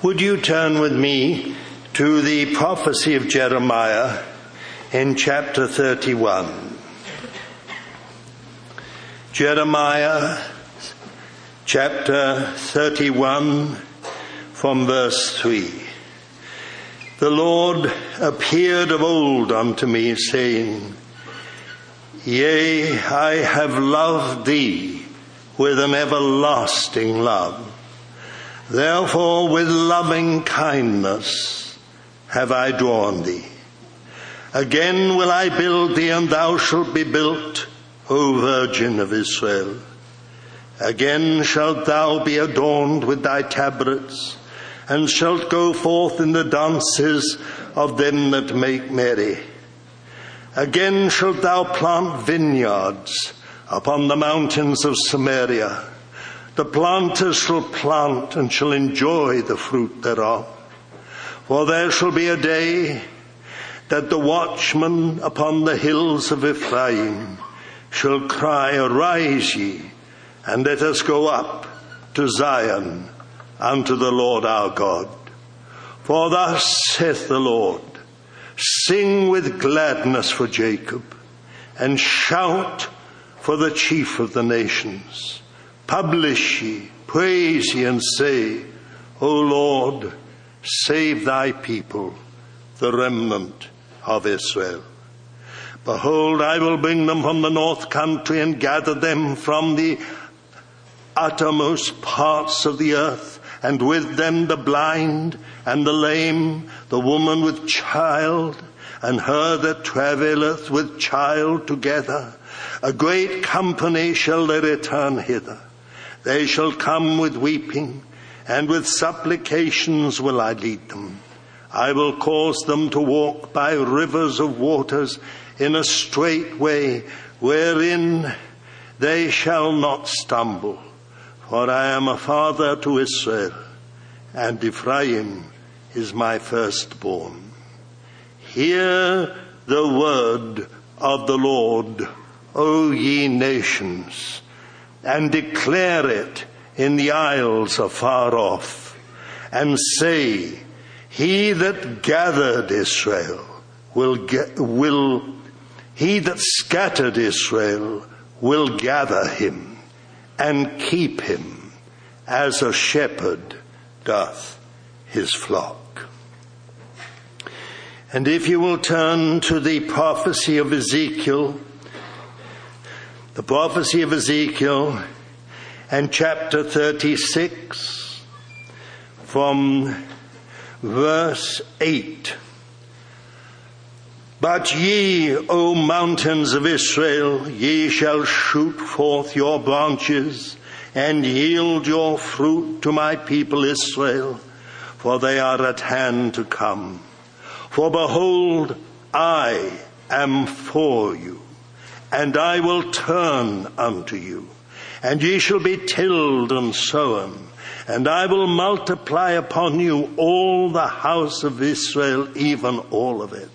Would you turn with me to the prophecy of Jeremiah in chapter 31? Jeremiah chapter 31 from verse 3. The Lord appeared of old unto me, saying, Yea, I have loved thee with an everlasting love. Therefore, with loving kindness have I drawn thee. Again will I build thee, and thou shalt be built, O Virgin of Israel. Again shalt thou be adorned with thy tabrets, and shalt go forth in the dances of them that make merry. Again shalt thou plant vineyards upon the mountains of Samaria. The planters shall plant and shall enjoy the fruit thereof. For there shall be a day that the watchman upon the hills of Ephraim shall cry, Arise ye, and let us go up to Zion unto the Lord our God. For thus saith the Lord, Sing with gladness for Jacob, and shout for the chief of the nations. Publish ye, praise ye, and say, O Lord, save thy people, the remnant of Israel. Behold, I will bring them from the north country and gather them from the uttermost parts of the earth, and with them the blind and the lame, the woman with child, and her that travaileth with child together. A great company shall they return hither. They shall come with weeping, and with supplications will I lead them. I will cause them to walk by rivers of waters in a straight way, wherein they shall not stumble. For I am a father to Israel, and Ephraim is my firstborn. Hear the word of the Lord, O ye nations, and declare it in the isles afar off, and say, He that gathered Israel will, get, will he that scattered Israel will gather him and keep him as a shepherd doth his flock. And if you will turn to the prophecy of Ezekiel, the prophecy of Ezekiel and chapter 36 from verse 8. But ye, O mountains of Israel, ye shall shoot forth your branches and yield your fruit to my people Israel, for they are at hand to come. For behold, I am for you, and I will turn unto you, and ye shall be tilled and sown, and I will multiply upon you all the house of Israel, even all of it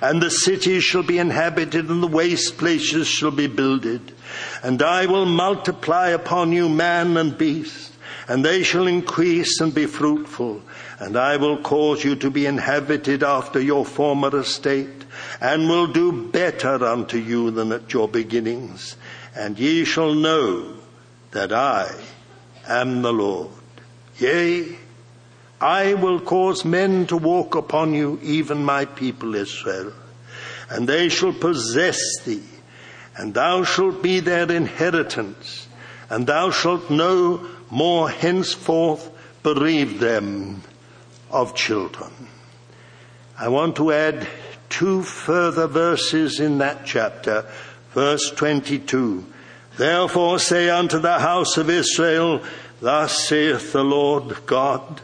and the cities shall be inhabited, and the waste places shall be builded. And I will multiply upon you man and beast, and they shall increase and be fruitful. And I will cause you to be inhabited after your former estate, and will do better unto you than at your beginnings. And ye shall know that I am the Lord. Yea, I will cause men to walk upon you, even my people Israel, and they shall possess thee, and thou shalt be their inheritance, and thou shalt no more henceforth bereave them of children. I want to add two further verses in that chapter, verse 22. Therefore say unto the house of Israel, Thus saith the Lord God,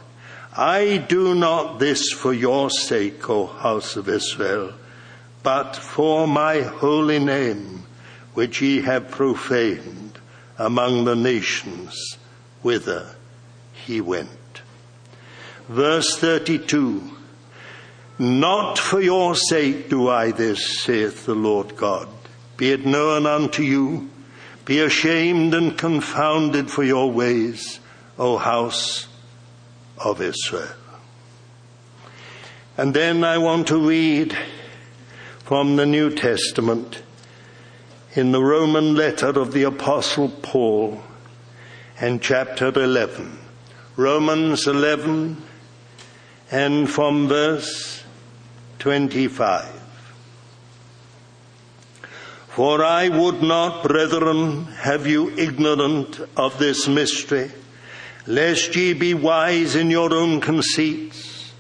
I do not this for your sake, O house of Israel, but for my holy name, which ye have profaned among the nations whither he went. Verse 32. Not for your sake do I this, saith the Lord God. Be it known unto you, be ashamed and confounded for your ways, O house of Israel. And then I want to read from the New Testament in the Roman letter of the Apostle Paul and chapter 11. Romans 11 and from verse 25. For I would not, brethren, have you ignorant of this mystery, lest ye be wise in your own conceits,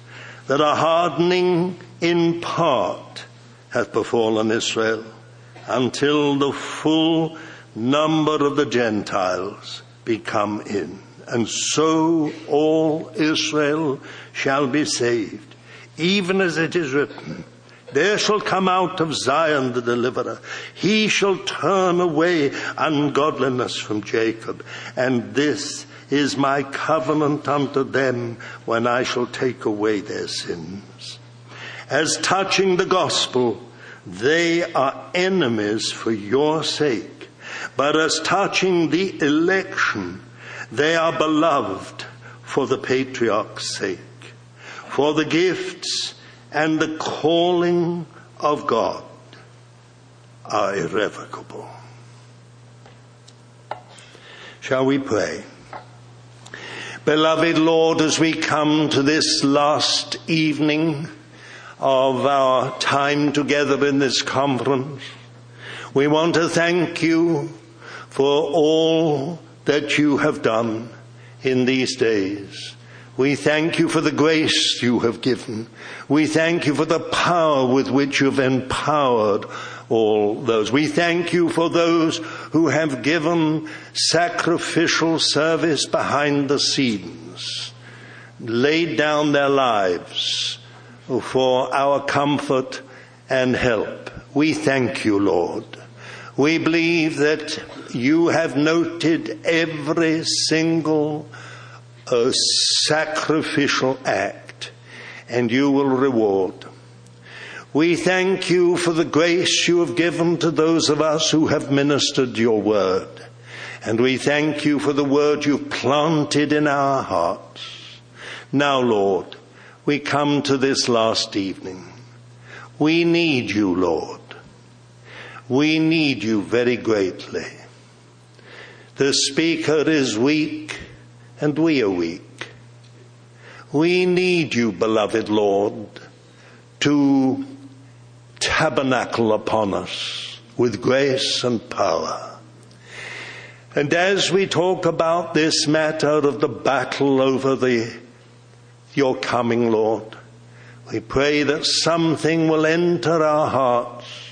that a hardening in part hath befallen Israel, until the full number of the Gentiles be come in. And so all Israel shall be saved, even as it is written, there shall come out of Zion the deliverer. He shall turn away ungodliness from Jacob. And this is my covenant unto them when I shall take away their sins. As touching the gospel, they are enemies for your sake. But as touching the election, they are beloved for the patriarch's sake. For the gifts and the calling of God are irrevocable. Shall we pray? Beloved Lord, as we come to this last evening of our time together in this conference, we want to thank you for all that you have done in these days. We thank you for the grace you have given. We thank you for the power with which you've empowered all those. We thank you for those who have given sacrificial service behind the scenes, laid down their lives for our comfort and help. We thank you, Lord. We believe that you have noted every single a sacrificial act and you will reward. We thank you for the grace you have given to those of us who have ministered your word. And we thank you for the word you've planted in our hearts. Now, Lord, we come to this last evening. We need you, Lord. We need you very greatly. The speaker is weak and we are weak. We need you, beloved Lord, to tabernacle upon us with grace and power. And as we talk about this matter of the battle over the, your coming, Lord, we pray that something will enter our hearts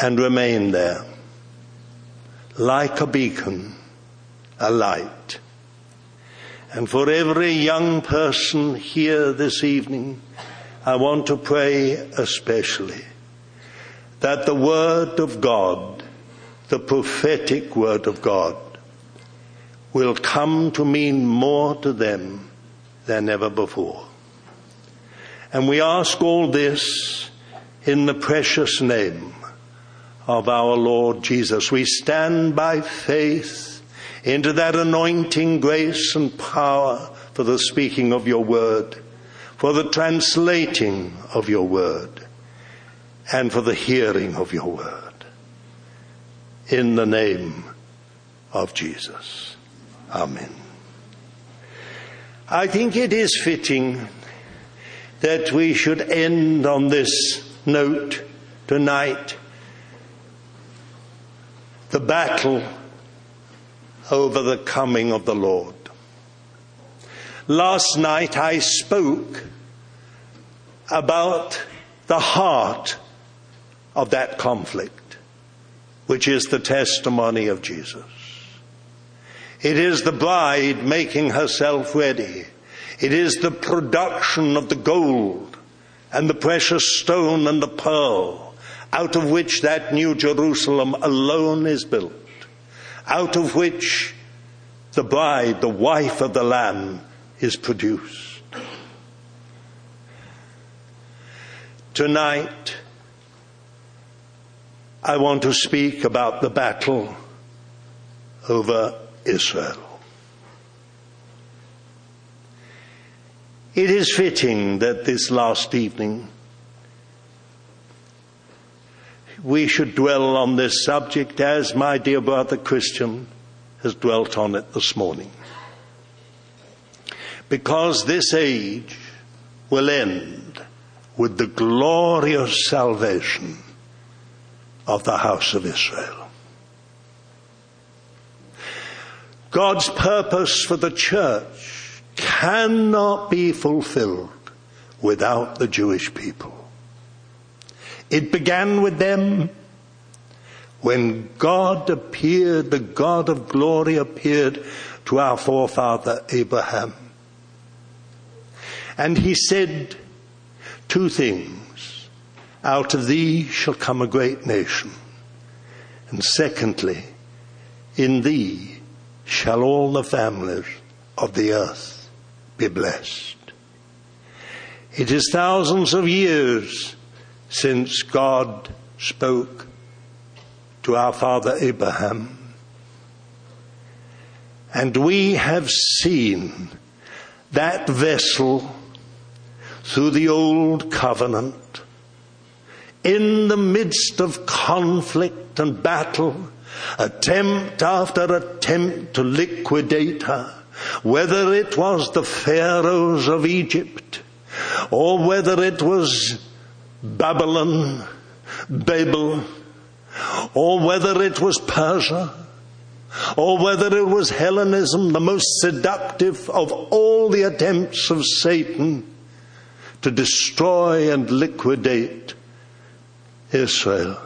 and remain there like a beacon a light. And for every young person here this evening, I want to pray especially that the Word of God, the prophetic Word of God, will come to mean more to them than ever before. And we ask all this in the precious name of our Lord Jesus. We stand by faith into that anointing grace and power for the speaking of your word, for the translating of your word, and for the hearing of your word. In the name of Jesus. Amen. I think it is fitting that we should end on this note tonight. The battle over the coming of the Lord. Last night I spoke about the heart of that conflict, which is the testimony of Jesus. It is the bride making herself ready. It is the production of the gold and the precious stone and the pearl out of which that new Jerusalem alone is built out of which the bride, the wife of the Lamb, is produced. Tonight, I want to speak about the battle over Israel. It is fitting that this last evening we should dwell on this subject as my dear brother Christian has dwelt on it this morning. Because this age will end with the glorious salvation of the house of Israel. God's purpose for the church cannot be fulfilled without the Jewish people. It began with them when God appeared, the God of glory appeared to our forefather Abraham. And he said two things. Out of thee shall come a great nation. And secondly, in thee shall all the families of the earth be blessed. It is thousands of years since God spoke to our father Abraham. And we have seen that vessel through the old covenant in the midst of conflict and battle attempt after attempt to liquidate her, whether it was the pharaohs of Egypt, or whether it was Babylon, Babel, or whether it was Persia, or whether it was Hellenism, the most seductive of all the attempts of Satan to destroy and liquidate Israel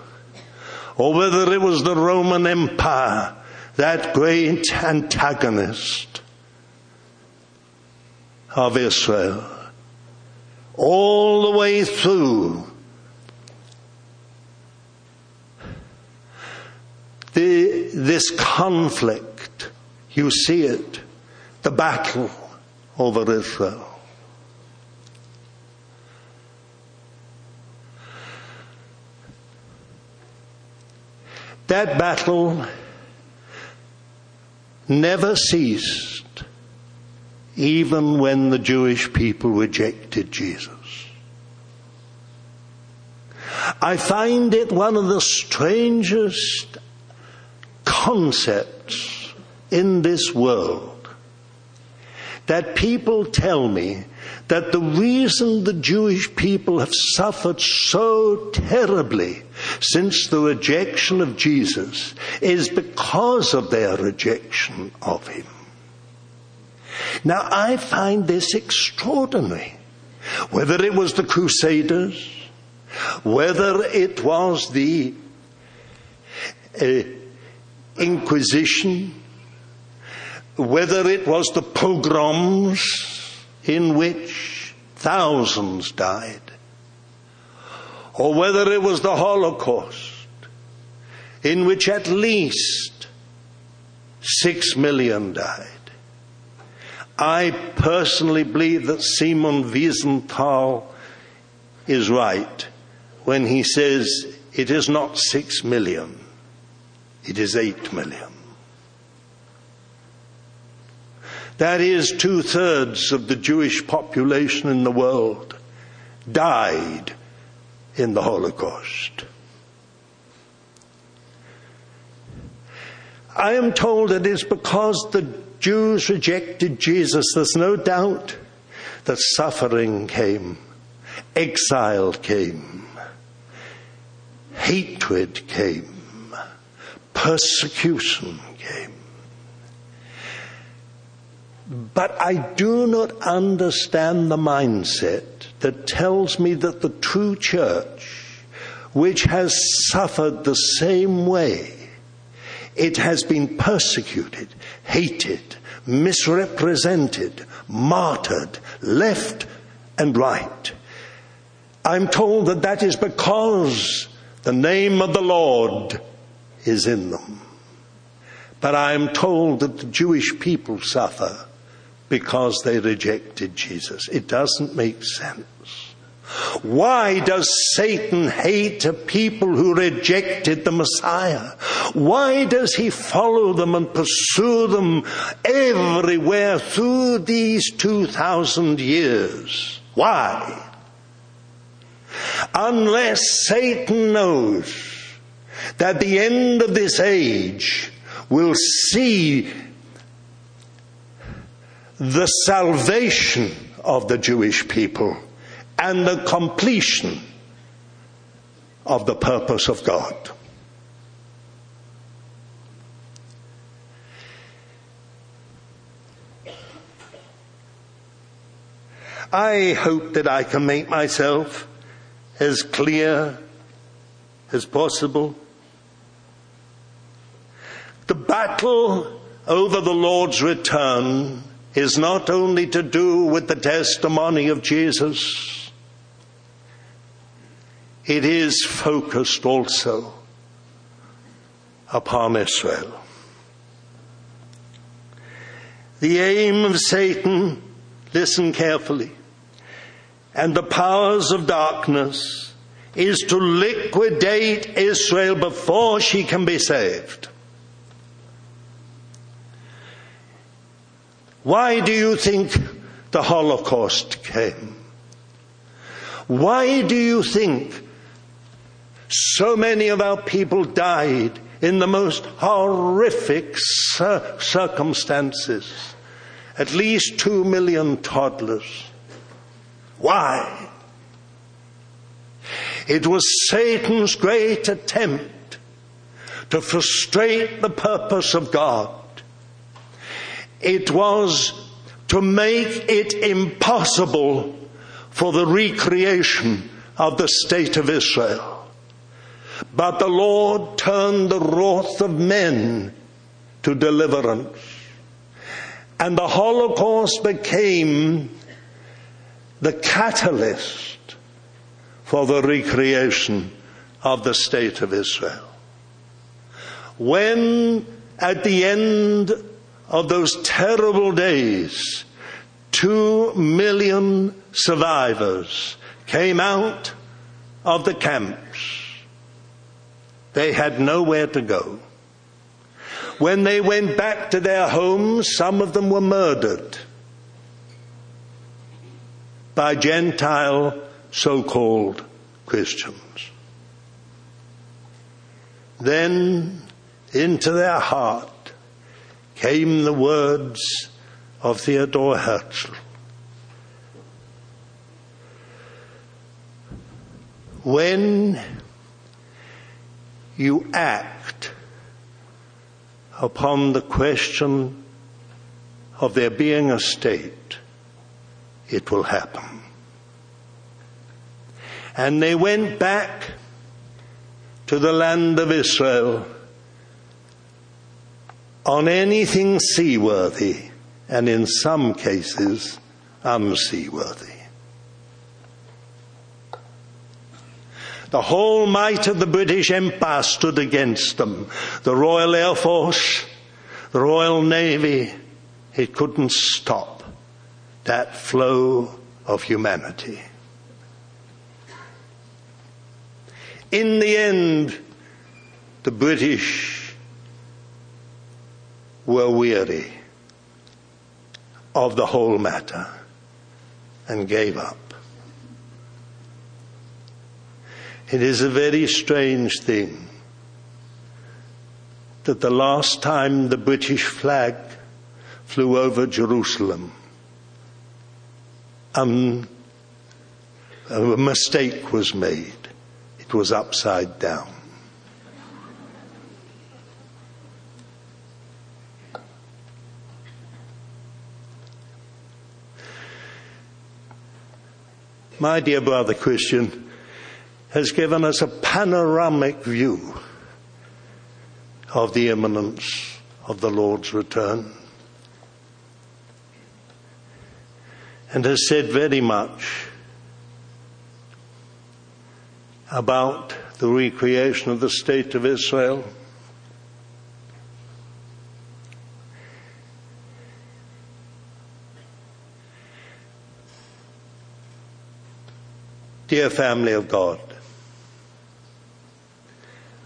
or whether it was the Roman Empire, that great antagonist of Israel, all the way through the, this conflict, you see it, the battle over Israel. That battle never ceased, even when the Jewish people rejected Jesus. I find it one of the strangest concepts in this world that people tell me that the reason the Jewish people have suffered so terribly since the rejection of Jesus is because of their rejection of Him. Now I find this extraordinary. Whether it was the Crusaders, whether it was the uh, Inquisition, whether it was the pogroms, in which thousands died, or whether it was the Holocaust, in which at least six million died. I personally believe that Simon Wiesenthal is right when he says it is not six million, it is eight million. That is, two thirds of the Jewish population in the world died in the Holocaust. I am told it is because the Jews rejected Jesus. There's no doubt that suffering came, exile came, hatred came, persecution came. But I do not understand the mindset that tells me that the true church, which has suffered the same way, it has been persecuted, hated, misrepresented, martyred, left and right. I'm told that that is because the name of the Lord is in them. But I am told that the Jewish people suffer because they rejected Jesus. It doesn't make sense. Why does Satan hate a people who rejected the Messiah? Why does he follow them and pursue them everywhere through these 2,000 years? Why? Unless Satan knows that the end of this age will see the salvation of the Jewish people and the completion of the purpose of God. I hope that I can make myself as clear as possible. The battle over the Lord's return is not only to do with the testimony of Jesus, it is focused also upon Israel. The aim of Satan, listen carefully, and the powers of darkness is to liquidate Israel before she can be saved. Why do you think the Holocaust came? Why do you think so many of our people died in the most horrific circumstances? At least two million toddlers. Why? It was Satan's great attempt to frustrate the purpose of God. It was to make it impossible for the recreation of the state of Israel. But the Lord turned the wrath of men to deliverance. And the Holocaust became the catalyst for the recreation of the state of Israel. When at the end of those terrible days, two million survivors came out of the camps. They had nowhere to go. When they went back to their homes, some of them were murdered by Gentile so-called Christians. Then into their heart came the words of Theodore Herzl. When you act upon the question of there being a state, it will happen. And they went back to the land of Israel on anything seaworthy and in some cases unseaworthy. The whole might of the British Empire stood against them. The Royal Air Force, the Royal Navy, it couldn't stop that flow of humanity. In the end, the British were weary of the whole matter and gave up. It is a very strange thing that the last time the British flag flew over Jerusalem, um, a mistake was made. It was upside down. My dear brother Christian has given us a panoramic view of the imminence of the Lord's return and has said very much about the recreation of the state of Israel. Dear family of God,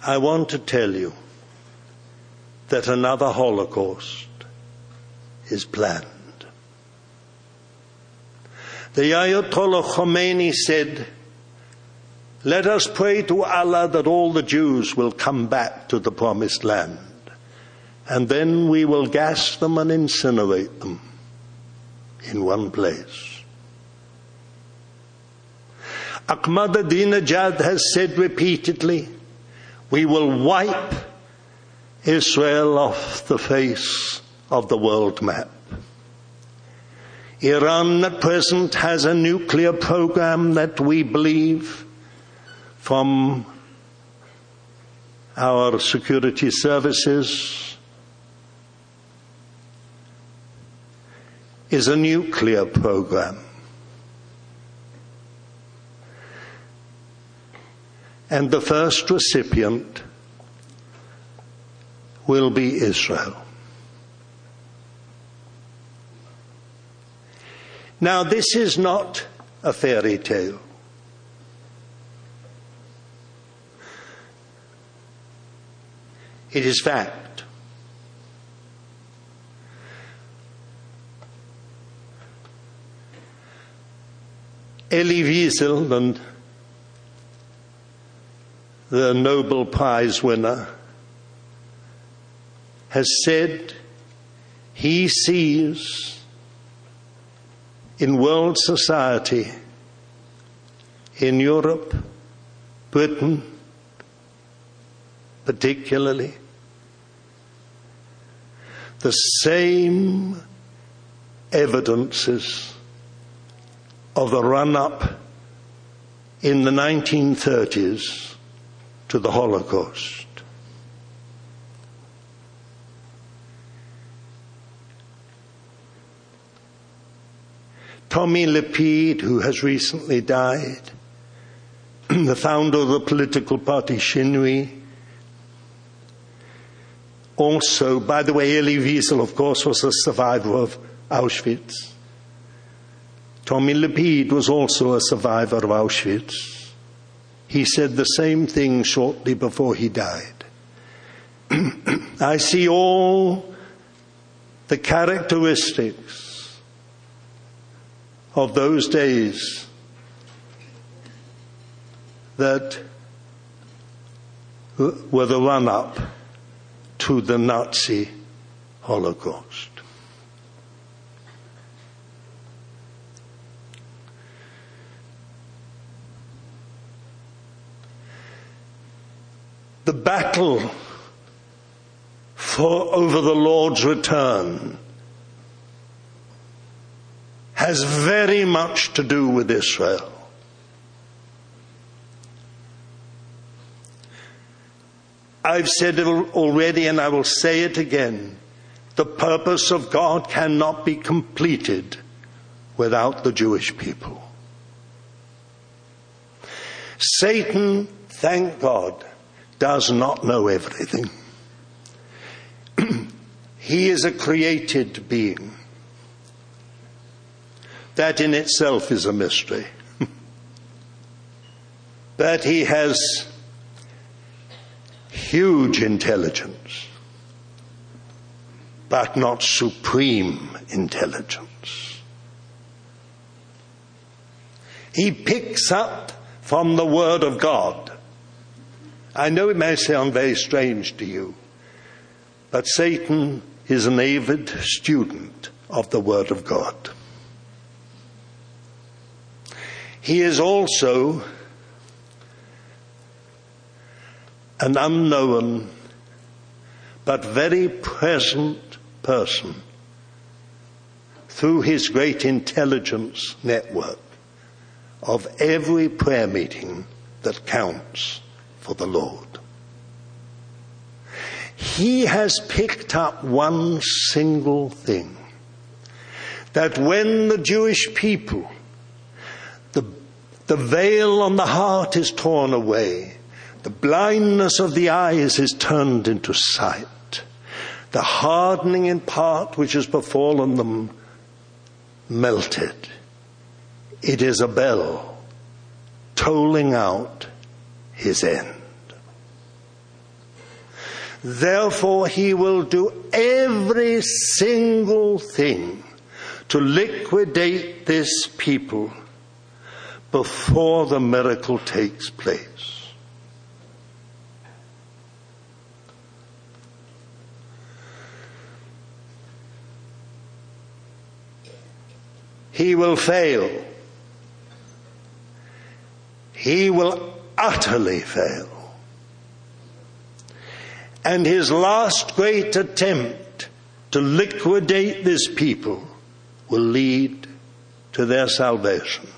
I want to tell you that another Holocaust is planned. The Ayatollah Khomeini said, let us pray to Allah that all the Jews will come back to the promised land and then we will gas them and incinerate them in one place. Ahmadinejad has said repeatedly, we will wipe Israel off the face of the world map. Iran at present has a nuclear program that we believe from our security services is a nuclear program. And the first recipient will be Israel. Now, this is not a fairy tale. It is fact. Elie Wiesel, the, the Nobel Prize winner, has said he sees in world society, in Europe, Britain, particularly, the same evidences of the run up in the 1930s to the Holocaust. Tommy Lapid, who has recently died, the founder of the political party Shinui, also, by the way, Elie Wiesel, of course, was a survivor of Auschwitz. Tommy Lapid was also a survivor of Auschwitz. He said the same thing shortly before he died. I see all the characteristics of those days that were the run up to the Nazi Holocaust. The battle for over the Lord's return has very much to do with Israel. I've said it already and I will say it again. The purpose of God cannot be completed without the Jewish people. Satan, thank God, does not know everything. he is a created being. That in itself is a mystery. that he has huge intelligence, but not supreme intelligence. He picks up from the Word of God. I know it may sound very strange to you, but Satan is an avid student of the Word of God. He is also an unknown but very present person through his great intelligence network of every prayer meeting that counts for the Lord. He has picked up one single thing that when the Jewish people the veil on the heart is torn away. The blindness of the eyes is turned into sight. The hardening in part which has befallen them melted. It is a bell tolling out his end. Therefore, he will do every single thing to liquidate this people before the miracle takes place. He will fail. He will utterly fail. And his last great attempt to liquidate this people will lead to their salvation.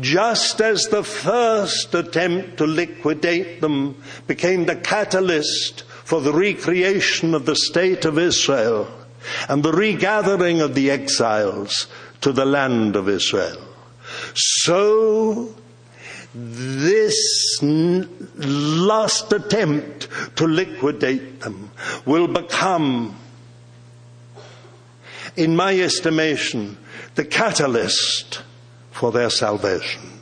Just as the first attempt to liquidate them became the catalyst for the recreation of the state of Israel and the regathering of the exiles to the land of Israel. So this last attempt to liquidate them will become in my estimation, the catalyst for their salvation.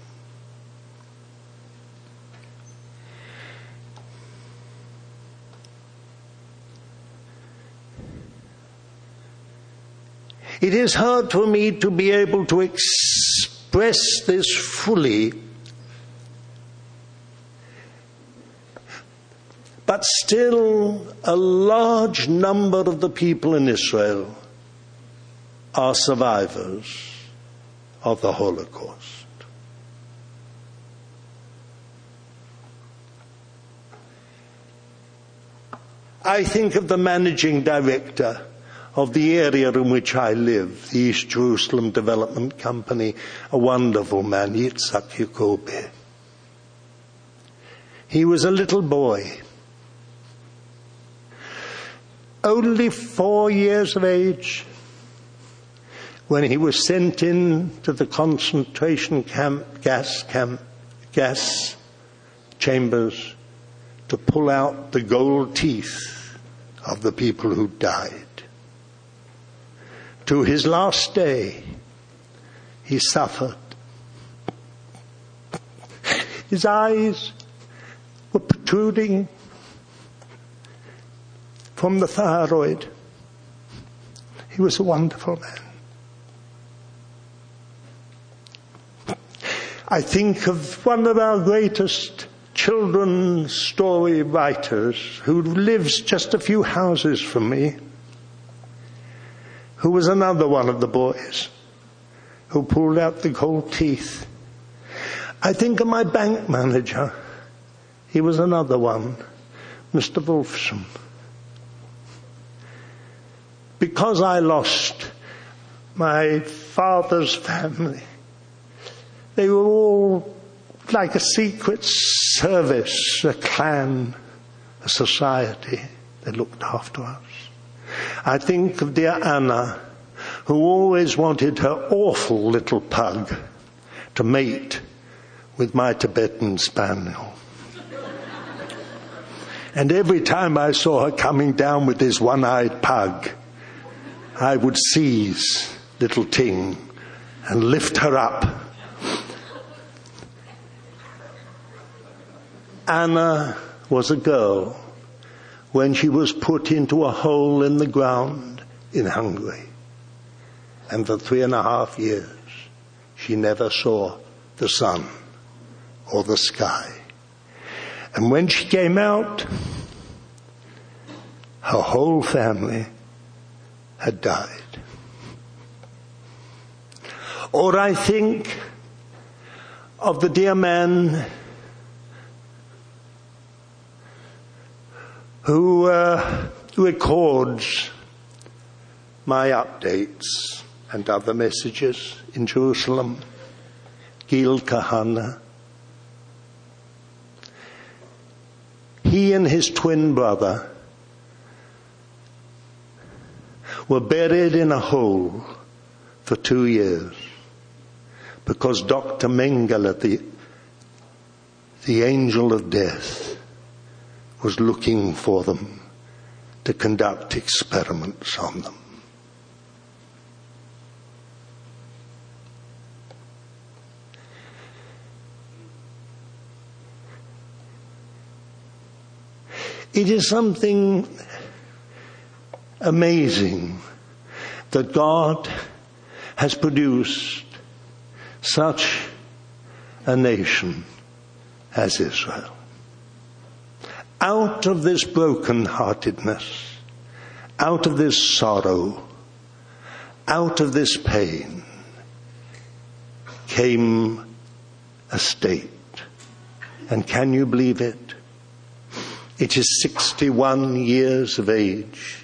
It is hard for me to be able to express this fully, but still a large number of the people in Israel are survivors of the Holocaust. I think of the managing director of the area in which I live, the East Jerusalem Development Company, a wonderful man, Yitzhak Yacobi. He was a little boy, only four years of age, when he was sent in to the concentration camp, gas camp, gas chambers to pull out the gold teeth of the people who died. To his last day, he suffered. His eyes were protruding from the thyroid. He was a wonderful man. I think of one of our greatest children's story writers who lives just a few houses from me, who was another one of the boys who pulled out the gold teeth. I think of my bank manager. He was another one, Mr. Wolfson. Because I lost my father's family, they were all like a secret service, a clan, a society that looked after us. I think of dear Anna, who always wanted her awful little pug to mate with my Tibetan spaniel. and every time I saw her coming down with this one-eyed pug, I would seize little Ting and lift her up Anna was a girl when she was put into a hole in the ground in Hungary. And for three and a half years, she never saw the sun or the sky. And when she came out, her whole family had died. Or I think of the dear man who uh, records my updates and other messages in Jerusalem, Gil Kahana. He and his twin brother were buried in a hole for two years because Dr. Mengele, the, the angel of death, was looking for them to conduct experiments on them. It is something amazing that God has produced such a nation as Israel. Out of this brokenheartedness, out of this sorrow, out of this pain came a state. And can you believe it? It is 61 years of age.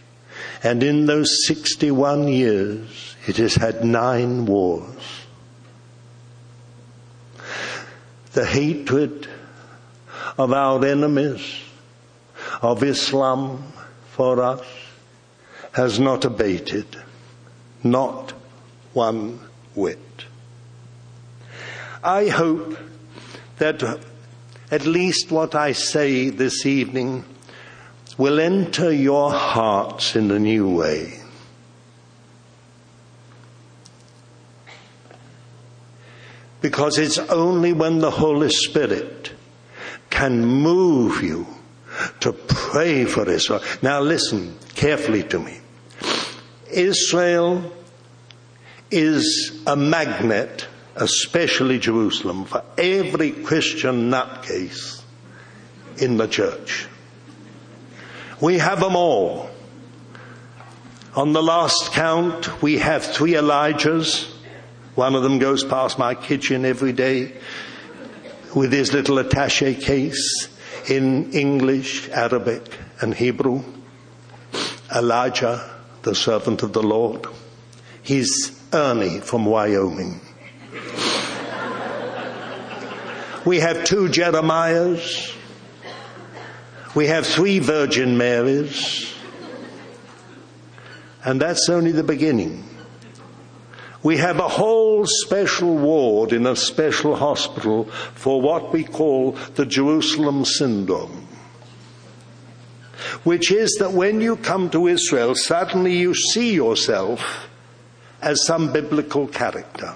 And in those 61 years, it has had nine wars. The hatred of our enemies, of Islam for us, has not abated. Not one whit. I hope that at least what I say this evening will enter your hearts in a new way. Because it's only when the Holy Spirit can move you to pray for Israel. Now listen carefully to me. Israel is a magnet, especially Jerusalem, for every Christian nutcase in the church. We have them all. On the last count, we have three Elijahs. One of them goes past my kitchen every day with his little attache case in English, Arabic, and Hebrew. Elijah, the servant of the Lord. He's Ernie from Wyoming. We have two Jeremiahs. We have three Virgin Marys. And that's only the beginning. We have a whole special ward in a special hospital for what we call the Jerusalem syndrome which is that when you come to Israel, suddenly you see yourself as some biblical character.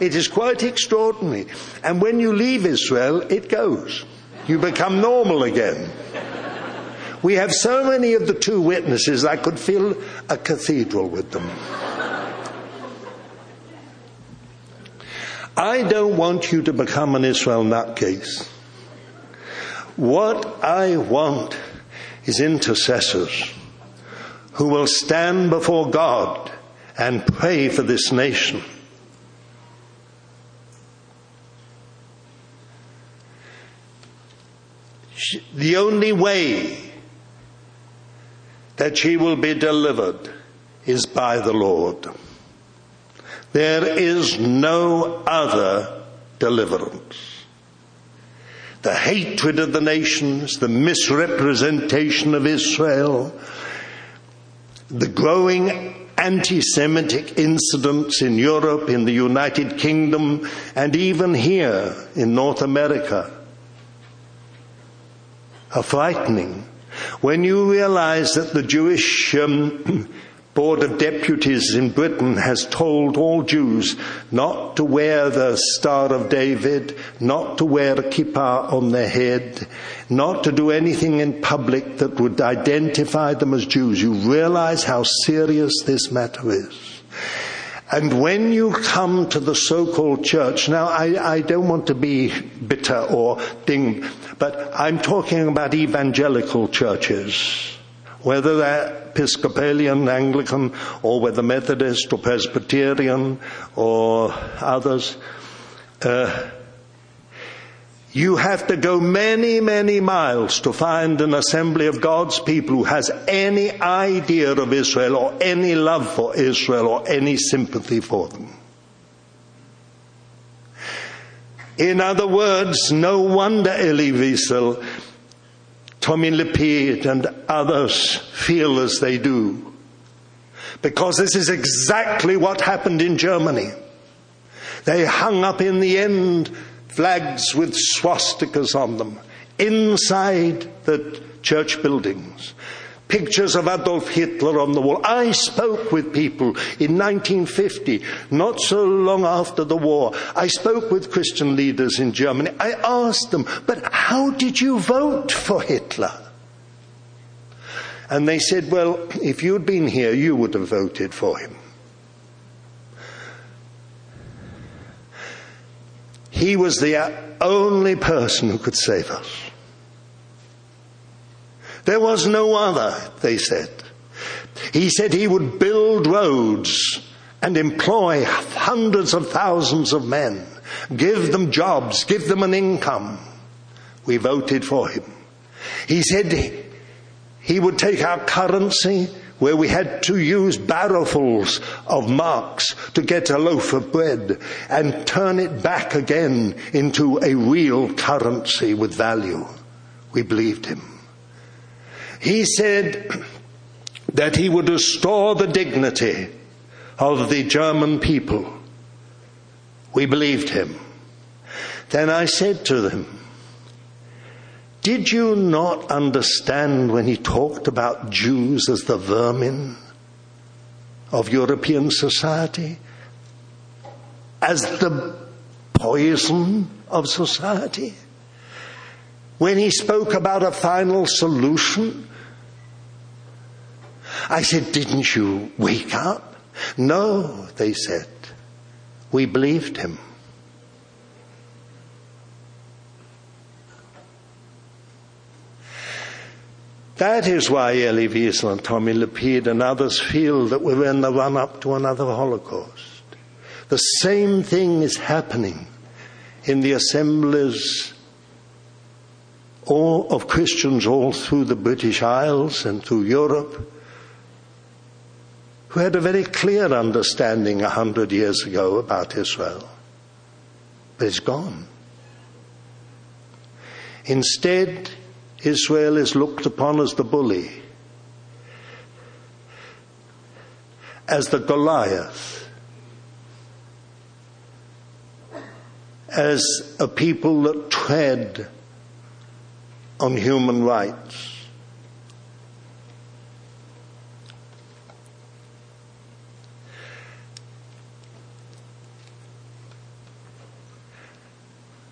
It is quite extraordinary. And when you leave Israel, it goes. You become normal again. We have so many of the two witnesses, I could fill a cathedral with them. I don't want you to become an Israel nutcase. What I want is intercessors who will stand before God and pray for this nation. The only way that she will be delivered is by the Lord. There is no other deliverance the hatred of the nations, the misrepresentation of Israel, the growing anti-Semitic incidents in Europe, in the United Kingdom, and even here in North America are frightening. When you realize that the Jewish um, Board of Deputies in Britain has told all Jews not to wear the Star of David, not to wear a kippah on their head, not to do anything in public that would identify them as Jews. You realize how serious this matter is. And when you come to the so-called church, now I, I, don't want to be bitter or ding, but I'm talking about evangelical churches. Whether they're Episcopalian, Anglican, or whether Methodist or Presbyterian or others, uh, you have to go many, many miles to find an assembly of God's people who has any idea of Israel or any love for Israel or any sympathy for them. In other words, no wonder Elie Wiesel Tommy Lapid and others feel as they do. Because this is exactly what happened in Germany. They hung up in the end flags with swastikas on them inside the church buildings. pictures of Adolf Hitler on the wall. I spoke with people in 1950, not so long after the war. I spoke with Christian leaders in Germany. I asked them, but how did you vote for Hitler? And they said, well, if you'd been here, you would have voted for him. He was the only person who could save us. There was no other, they said. He said he would build roads and employ hundreds of thousands of men, give them jobs, give them an income. We voted for him. He said he would take our currency where we had to use barrowfuls of marks to get a loaf of bread and turn it back again into a real currency with value. We believed him. He said that he would restore the dignity of the German people. We believed him. Then I said to them, did you not understand when he talked about Jews as the vermin of European society? As the poison of society? When he spoke about a final solution, I said, Didn't you wake up? No, they said. We believed him. That is why Elie Wiesel and Tommy Lapid and others feel that we're in the run up to another Holocaust. The same thing is happening in the assemblies all of Christians all through the British Isles and through Europe who had a very clear understanding a hundred years ago about Israel. But it's gone. Instead, Israel is looked upon as the bully, as the Goliath, as a people that tread on human rights.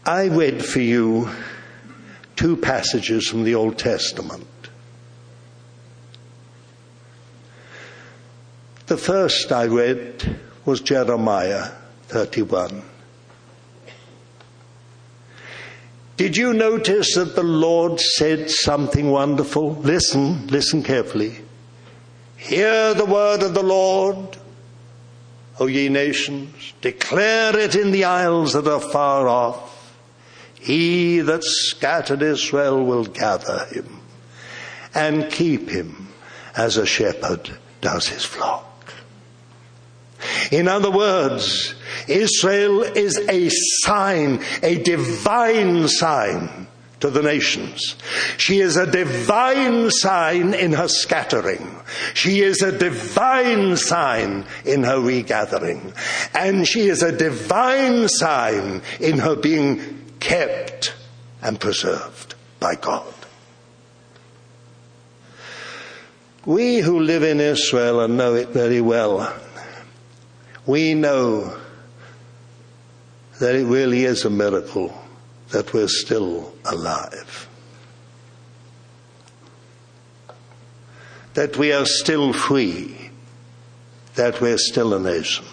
I read for you two passages from the Old Testament. The first I read was Jeremiah 31. Did you notice that the Lord said something wonderful? Listen, listen carefully. Hear the word of the Lord, O ye nations. Declare it in the isles that are far off. He that scattered Israel will gather him and keep him as a shepherd does his flock. In other words, Israel is a sign, a divine sign to the nations. She is a divine sign in her scattering. She is a divine sign in her regathering. And she is a divine sign in her being kept and preserved by God. We who live in Israel and know it very well, we know that it really is a miracle that we're still alive. That we are still free. That we're still a nation.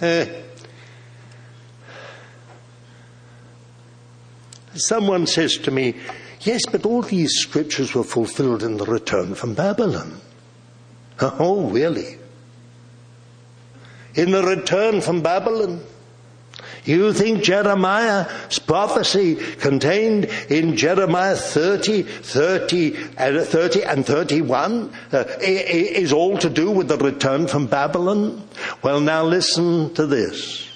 Uh, someone says to me, Yes, but all these scriptures were fulfilled in the return from Babylon. Oh, really? In the return from Babylon? You think Jeremiah's prophecy contained in Jeremiah 30, 30, uh, 30 and 31 uh, is all to do with the return from Babylon? Well, now listen to this.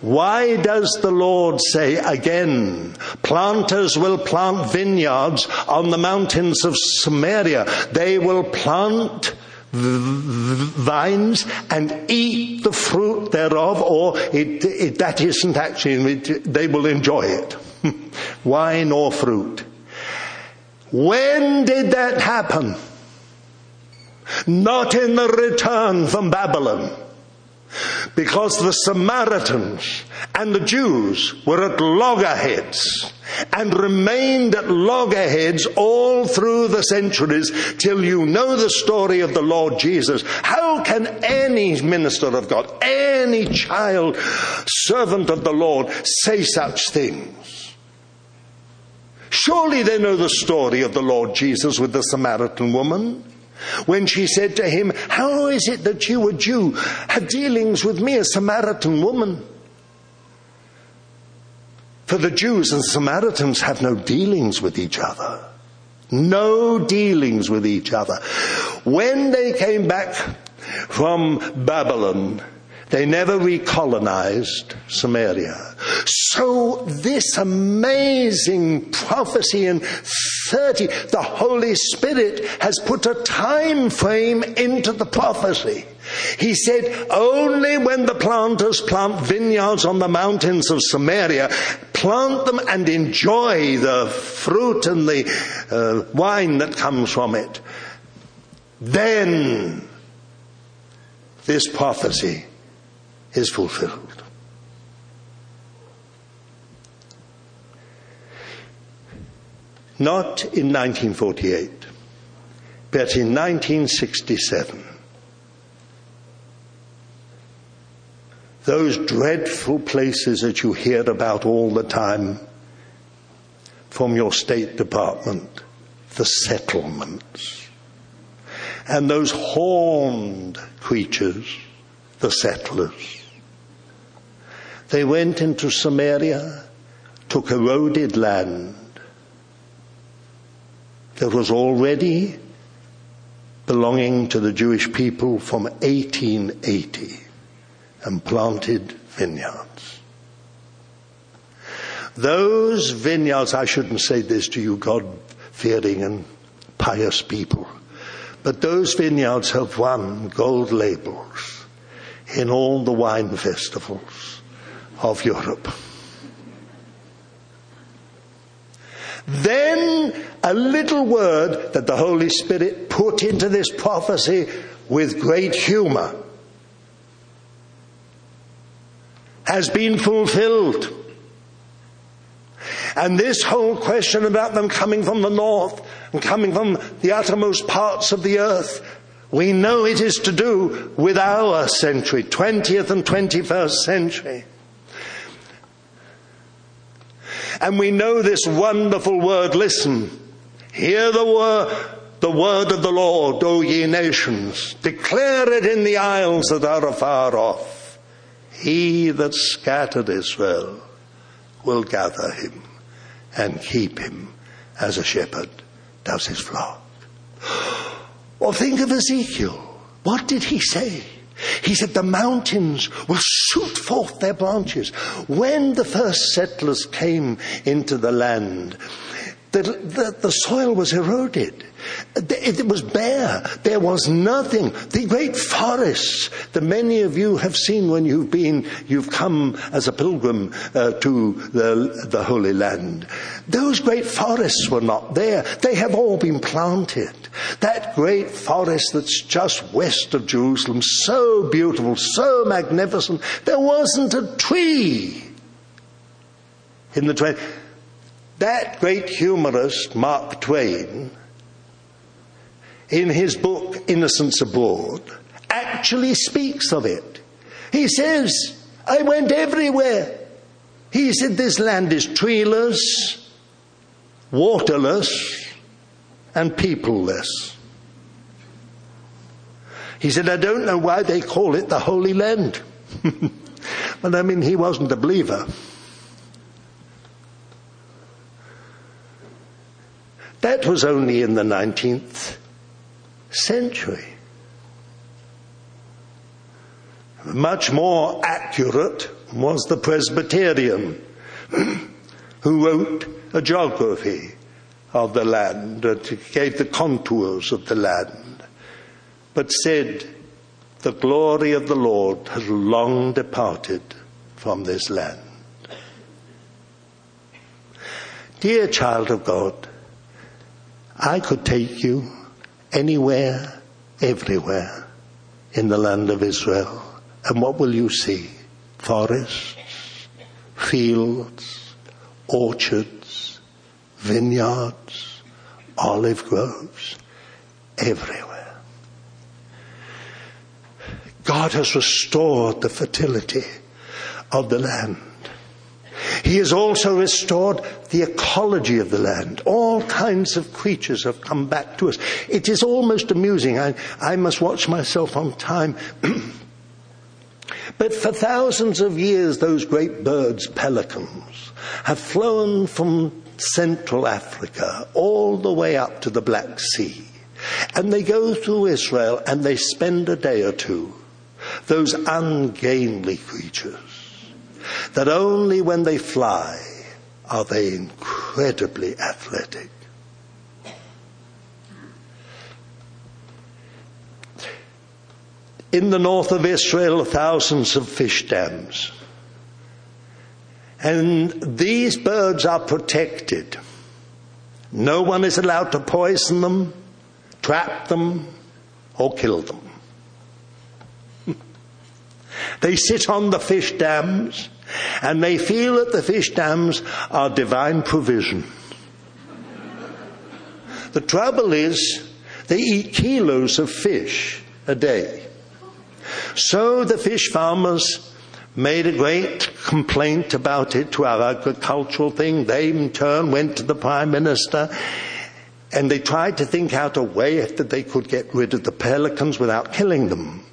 Why does the Lord say again, planters will plant vineyards on the mountains of Samaria. They will plant vines and eat the fruit thereof, or it, it, that isn't actually, they will enjoy it. wine or fruit. When did that happen? Not in the return from Babylon. Because the Samaritans and the Jews were at loggerheads and remained at loggerheads all through the centuries till you know the story of the Lord Jesus. How can any minister of God, any child, servant of the Lord say such things? Surely they know the story of the Lord Jesus with the Samaritan woman when she said to him, How is it that you, a Jew, have dealings with me, a Samaritan woman? For the Jews and Samaritans have no dealings with each other. No dealings with each other. When they came back from Babylon, they never recolonized Samaria. So this amazing prophecy in 30, the Holy Spirit has put a time frame into the prophecy. He said, only when the planters plant vineyards on the mountains of Samaria, plant them and enjoy the fruit and the uh, wine that comes from it, then this prophecy is fulfilled. Not in 1948, but in 1967. Those dreadful places that you hear about all the time from your State Department, the settlements, and those horned creatures, the settlers. They went into Samaria, took eroded land that was already belonging to the Jewish people from 1880 and planted vineyards. Those vineyards, I shouldn't say this to you God fearing and pious people, but those vineyards have won gold labels in all the wine festivals of Europe. Then a little word that the Holy Spirit put into this prophecy with great humor has been fulfilled. And this whole question about them coming from the north and coming from the uttermost parts of the earth, we know it is to do with our century, 20th and 21st century. And we know this wonderful word, listen. Hear the word, the word of the Lord, O ye nations. Declare it in the isles that are afar off. He that scattered Israel will gather him and keep him as a shepherd does his flock. Well, think of Ezekiel. What did he say? He said the mountains will shoot forth their branches. When the first settlers came into the land, the, the, the soil was eroded. It was bare. There was nothing. The great forests that many of you have seen when you've been, you've come as a pilgrim uh, to the, the Holy Land. Those great forests were not there. They have all been planted. That great forest that's just west of Jerusalem, so beautiful, so magnificent, there wasn't a tree in the 20. That great humorist, Mark Twain, in his book Innocents Abroad, actually speaks of it. He says, I went everywhere. He said, This land is treeless, waterless, and peopleless. He said, I don't know why they call it the Holy Land. but I mean, he wasn't a believer. That was only in the 19th century. Much more accurate was the Presbyterian who wrote a geography of the land, uh, that gave the contours of the land, but said, The glory of the Lord has long departed from this land. Dear child of God, I could take you anywhere, everywhere in the land of Israel. And what will you see? Forests, fields, orchards, vineyards, olive groves, everywhere. God has restored the fertility of the land. He has also restored the ecology of the land. All kinds of creatures have come back to us. It is almost amusing. I, I must watch myself on time. but for thousands of years, those great birds, pelicans, have flown from Central Africa all the way up to the Black Sea. And they go through Israel and they spend a day or two. Those ungainly creatures that only when they fly are they incredibly athletic. In the north of Israel, thousands of fish dams. And these birds are protected. No one is allowed to poison them, trap them, or kill them. They sit on the fish dams and they feel that the fish dams are divine provision. The trouble is they eat kilos of fish a day. So the fish farmers made a great complaint about it to our agricultural thing. They in turn went to the prime minister and they tried to think out a way that they could get rid of the pelicans without killing them.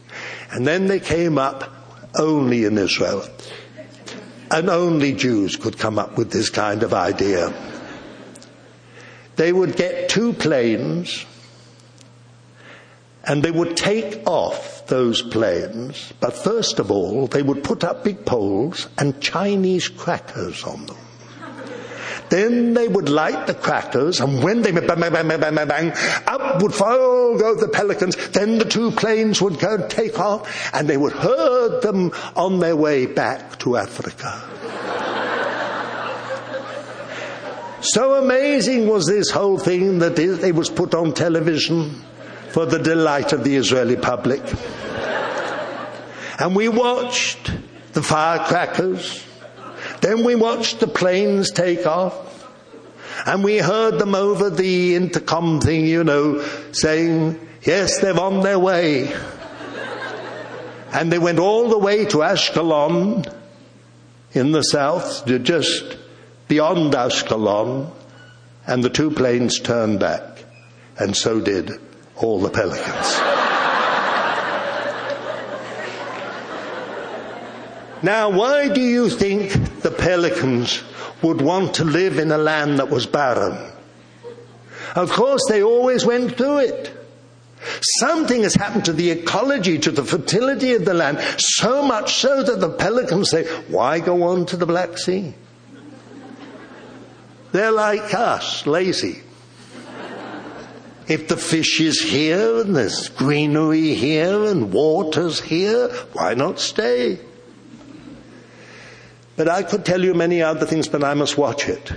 And then they came up only in Israel. And only Jews could come up with this kind of idea. They would get two planes and they would take off those planes, but first of all, they would put up big poles and Chinese crackers on them. Then they would light the crackers, and when they bang, bang, bang, bang, bang, bang, up would fall go the pelicans. Then the two planes would go take off, and they would herd them on their way back to Africa. so amazing was this whole thing that it was put on television for the delight of the Israeli public. And we watched the firecrackers then we watched the planes take off. And we heard them over the intercom thing, you know, saying, yes, they're on their way. and they went all the way to Ashkelon in the south, just beyond Ashkelon, and the two planes turned back. And so did all the pelicans. Now, why do you think the pelicans would want to live in a land that was barren? Of course, they always went through it. Something has happened to the ecology, to the fertility of the land, so much so that the pelicans say, why go on to the Black Sea? They're like us, lazy. If the fish is here and there's greenery here and water's here, why not stay? But I could tell you many other things, but I must watch it.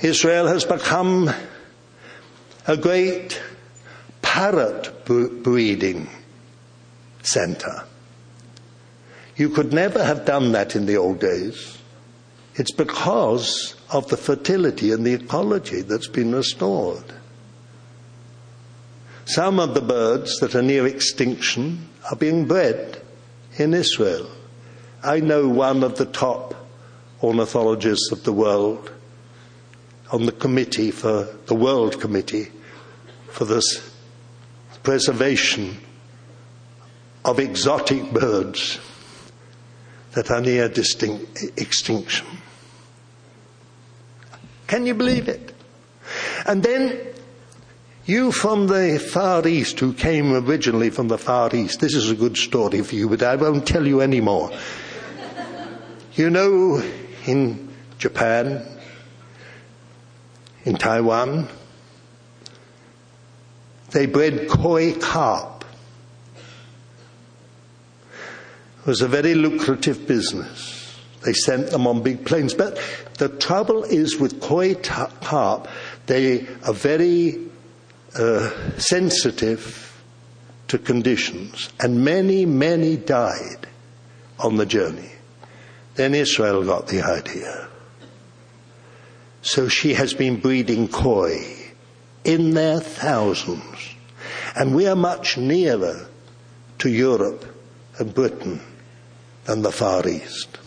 Israel has become a great parrot breeding center. You could never have done that in the old days. It's because of the fertility and the ecology that's been restored. Some of the birds that are near extinction are being bred in Israel. I know one of the top ornithologists of the world on the committee for the World Committee for the preservation of exotic birds that are near distinct, extinction. Can you believe it? And then you from the Far East, who came originally from the Far East, this is a good story for you, but I won't tell you any more. You know, in Japan, in Taiwan, they bred koi carp. It was a very lucrative business. They sent them on big planes. But the trouble is with koi carp, they are very uh, sensitive to conditions, and many, many died on the journey. Then Israel got the idea. So she has been breeding koi in their thousands. And we are much nearer to Europe and Britain than the Far East.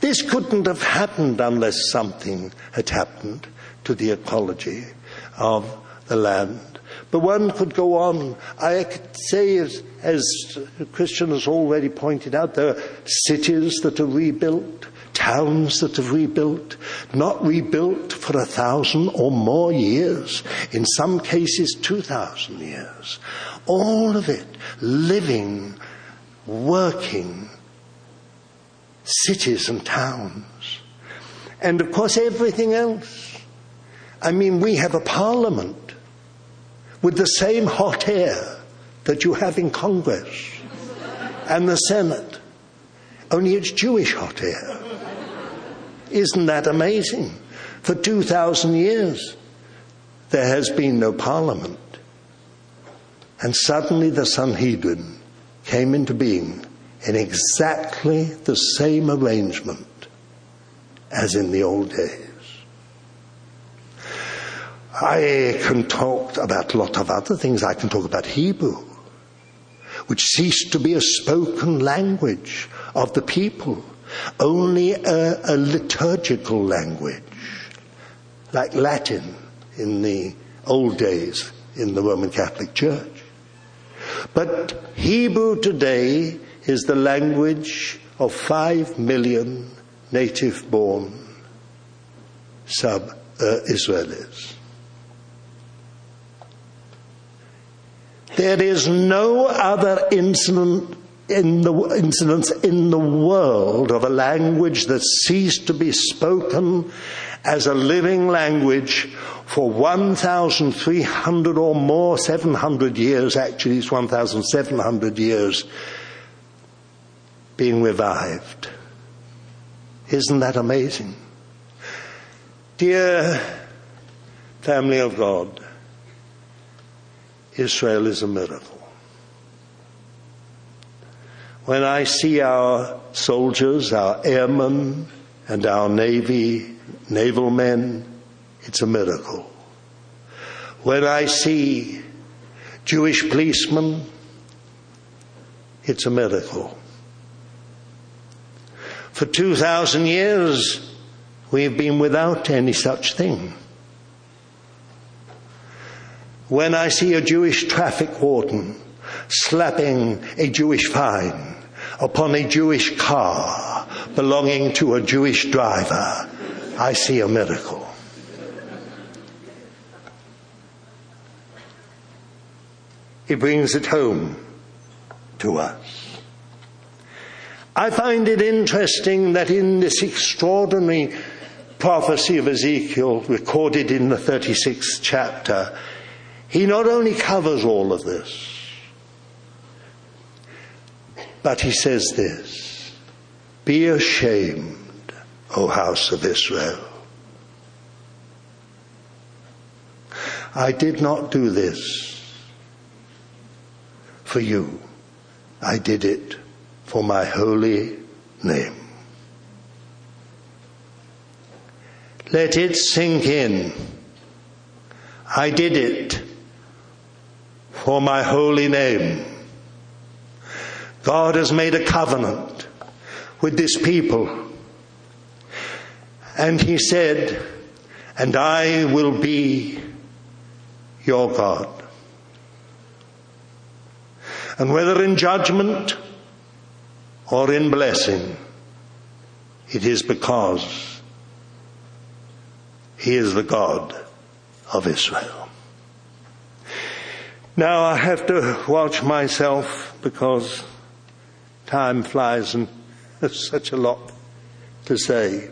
This couldn't have happened unless something had happened to the ecology of the land. But one could go on. I could say, as, as Christian has already pointed out, there are cities that are rebuilt, towns that are rebuilt, not rebuilt for a thousand or more years, in some cases two thousand years. All of it living, working, cities and towns. And of course everything else. I mean, we have a parliament with the same hot air that you have in Congress and the Senate, only it's Jewish hot air. Isn't that amazing? For 2,000 years, there has been no parliament. And suddenly the Sanhedrin came into being in exactly the same arrangement as in the old days. I can talk about a lot of other things. I can talk about Hebrew, which ceased to be a spoken language of the people, only a, a liturgical language, like Latin in the old days in the Roman Catholic Church. But Hebrew today is the language of five million native born sub uh, Israelis. There is no other incident in the incidents in the world of a language that ceased to be spoken as a living language for 1,300 or more, 700 years, actually it's 1,700 years, being revived. Isn't that amazing? Dear family of God, Israel is a miracle. When I see our soldiers, our airmen, and our navy, naval men, it's a miracle. When I see Jewish policemen, it's a miracle. For 2,000 years, we've been without any such thing. When I see a Jewish traffic warden slapping a Jewish fine upon a Jewish car belonging to a Jewish driver, I see a miracle. He brings it home to us. I find it interesting that in this extraordinary prophecy of Ezekiel recorded in the 36th chapter, he not only covers all of this, but he says this Be ashamed, O house of Israel. I did not do this for you. I did it for my holy name. Let it sink in. I did it for my holy name. God has made a covenant with this people. And he said, and I will be your God. And whether in judgment or in blessing, it is because he is the God of Israel. Now I have to watch myself because time flies and there's such a lot to say.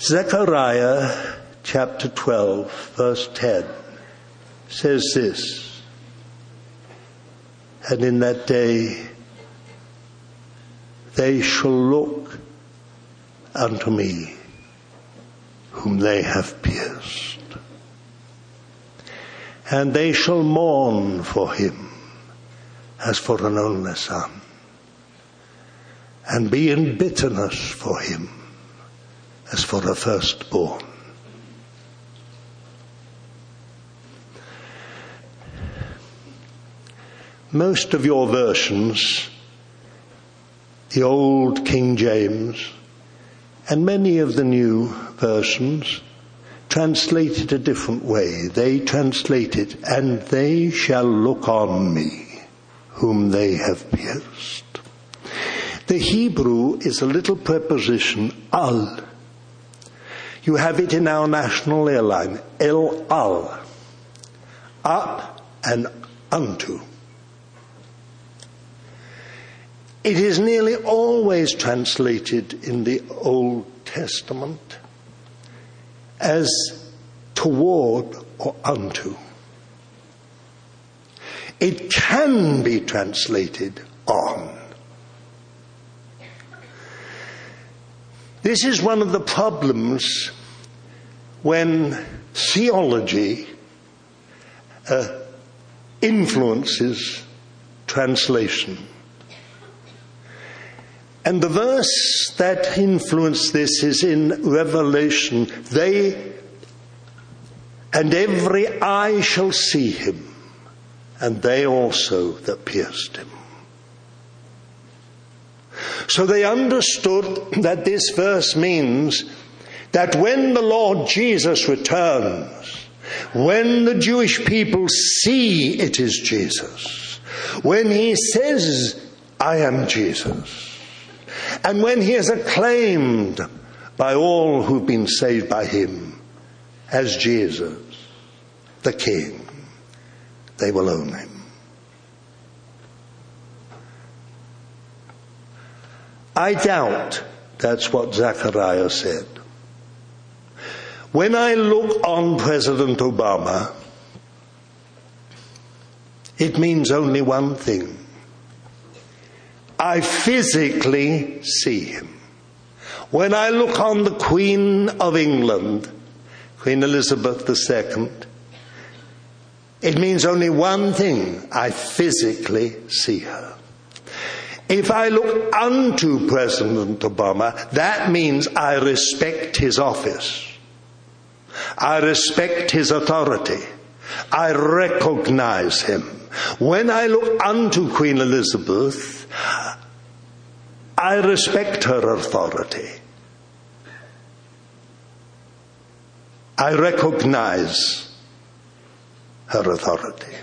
Zechariah chapter 12, verse 10 says this And in that day they shall look unto me whom they have pierced. And they shall mourn for him as for an only son, and be in bitterness for him as for a firstborn. Most of your versions, the old King James, and many of the new versions, translate it a different way. They translate it, and they shall look on me, whom they have pierced. The Hebrew is a little preposition, al. You have it in our national airline, el al. Up and unto. It is nearly always translated in the Old Testament as toward or unto. It can be translated on. This is one of the problems when theology uh, influences translation. And the verse that influenced this is in Revelation. They and every eye shall see him, and they also that pierced him. So they understood that this verse means that when the Lord Jesus returns, when the Jewish people see it is Jesus, when he says, I am Jesus, and when he is acclaimed by all who've been saved by him as Jesus, the King, they will own him. I doubt that's what Zechariah said. When I look on President Obama, it means only one thing. I physically see him. When I look on the Queen of England, Queen Elizabeth II, it means only one thing. I physically see her. If I look unto President Obama, that means I respect his office. I respect his authority. I recognize him. When I look unto Queen Elizabeth, I respect her authority. I recognize her authority.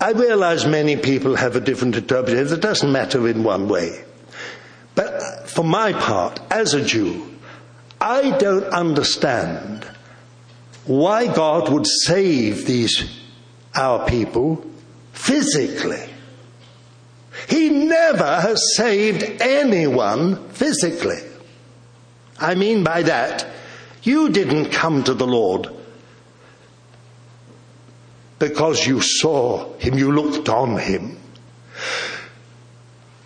I realize many people have a different interpretation. It doesn't matter in one way. But for my part, as a Jew, I don't understand why God would save these, our people, physically. He never has saved anyone physically. I mean by that, you didn't come to the Lord because you saw him, you looked on him.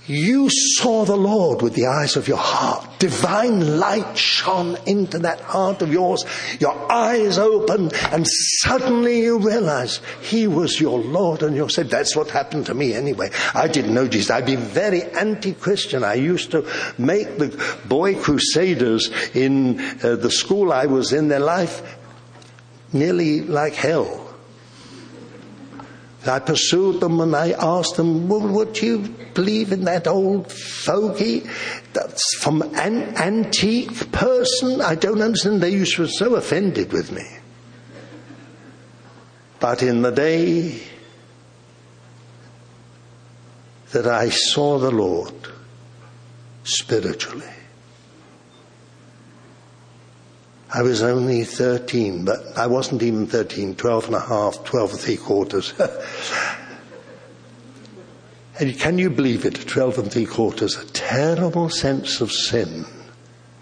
You saw the Lord with the eyes of your heart. Divine light shone into that heart of yours. Your eyes opened and suddenly you realized He was your Lord and you said, that's what happened to me anyway. I didn't know Jesus. I'd been very anti-Christian. I used to make the boy crusaders in uh, the school I was in their life nearly like hell. I pursued them and I asked them, well, would you believe in that old fogey that's from an antique person? I don't understand. They used to be so offended with me. But in the day that I saw the Lord spiritually, I was only 13, but I wasn't even 13, 12 and a half, 12 and three quarters. And can you believe it? 12 and three quarters, a terrible sense of sin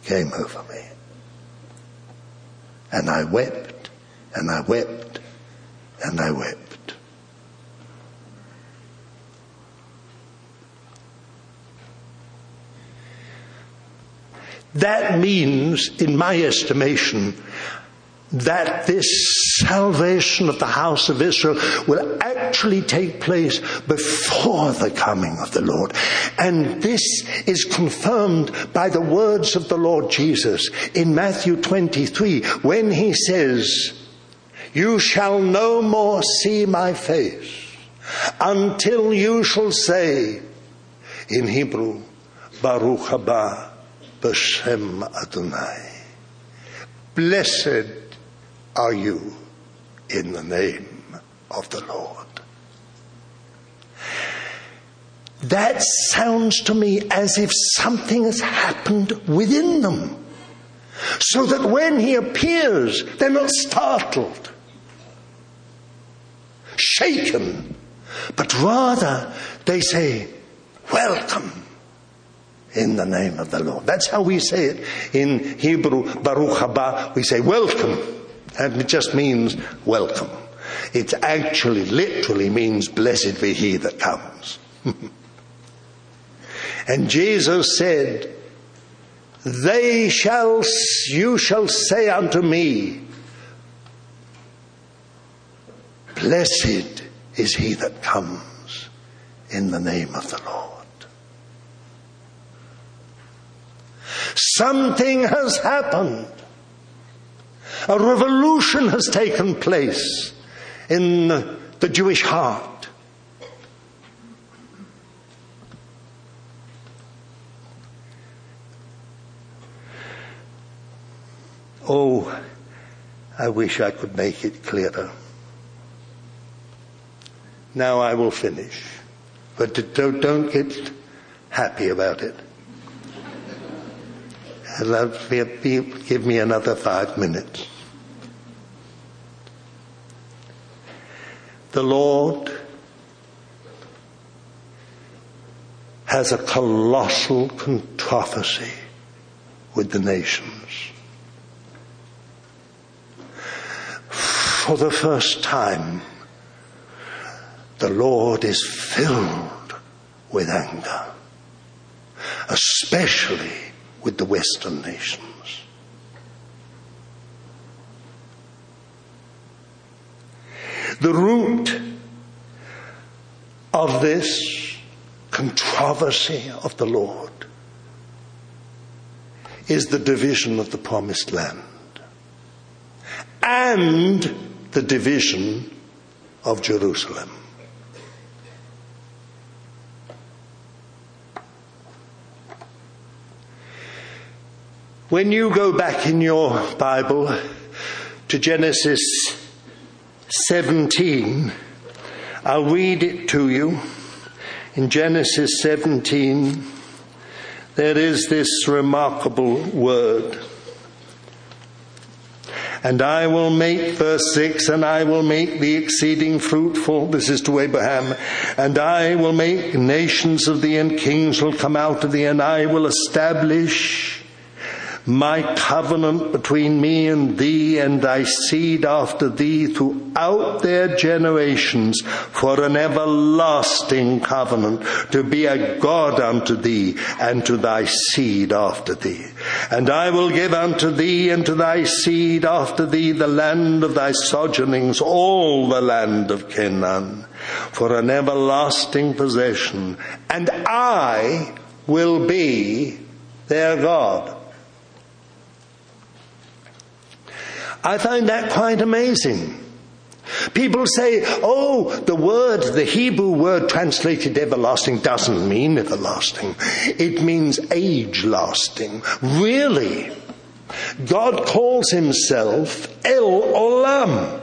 came over me. And I wept, and I wept, and I wept. That means, in my estimation, that this salvation of the house of Israel will actually take place before the coming of the Lord. And this is confirmed by the words of the Lord Jesus in Matthew 23 when he says, you shall no more see my face until you shall say in Hebrew, Baruch haba Adonai. Blessed are you in the name of the Lord. That sounds to me as if something has happened within them. So that when he appears, they're not startled, shaken, but rather they say, Welcome in the name of the Lord. That's how we say it in Hebrew, Baruch haba. We say, Welcome and it just means welcome. It actually literally means blessed be he that comes. and Jesus said, they shall, you shall say unto me, blessed is he that comes in the name of the Lord. Something has happened. A revolution has taken place in the Jewish heart. Oh, I wish I could make it clearer. Now I will finish, but don't, get happy about it. Give me another five minutes. The Lord has a colossal controversy with the nations. For the first time, the Lord is filled with anger, especially with the Western nations. The root of this controversy of the Lord is the division of the promised land and the division of Jerusalem. When you go back in your Bible to Genesis 17. I'll read it to you. In Genesis 17, there is this remarkable word. And I will make, verse 6, and I will make thee exceeding fruitful. This is to Abraham. And I will make nations of thee, and kings will come out of thee, and I will establish my covenant between me and thee and thy seed after thee throughout their generations for an everlasting covenant to be a God unto thee and to thy seed after thee. And I will give unto thee and to thy seed after thee the land of thy sojournings, all the land of Canaan, for an everlasting possession, and I will be their God. I find that quite amazing. People say, oh, the word, the Hebrew word translated everlasting doesn't mean everlasting. It means age lasting. Really? God calls himself El Olam,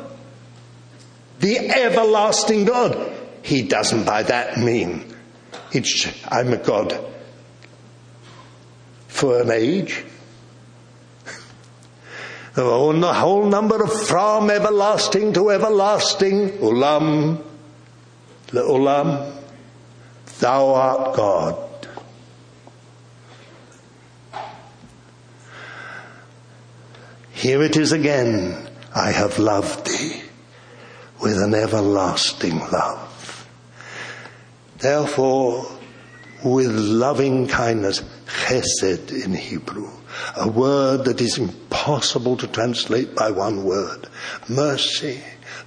the everlasting God. He doesn't by that mean it's, I'm a God for an age. Oh, the whole number of from everlasting to everlasting, ulam, the ulam, Thou art God. Here it is again. I have loved thee with an everlasting love. Therefore, with loving kindness, chesed in Hebrew, a word that is impossible to translate by one word, mercy,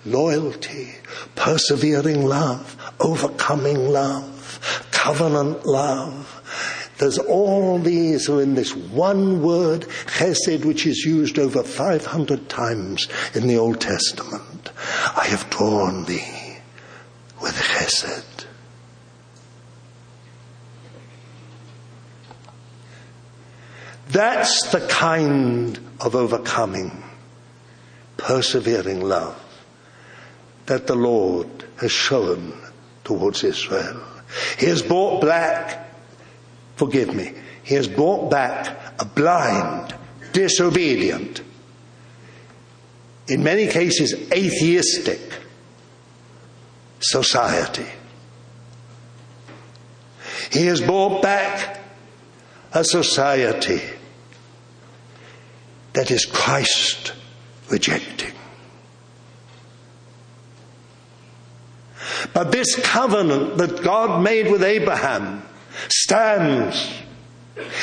loyalty, persevering love, overcoming love, covenant love. There's all these are in this one word, chesed, which is used over 500 times in the Old Testament. I have drawn thee with chesed. That's the kind of overcoming, persevering love that the Lord has shown towards Israel. He has brought back, forgive me, he has brought back a blind, disobedient, in many cases atheistic society. He has brought back a society that is Christ rejecting. But this covenant that God made with Abraham stands.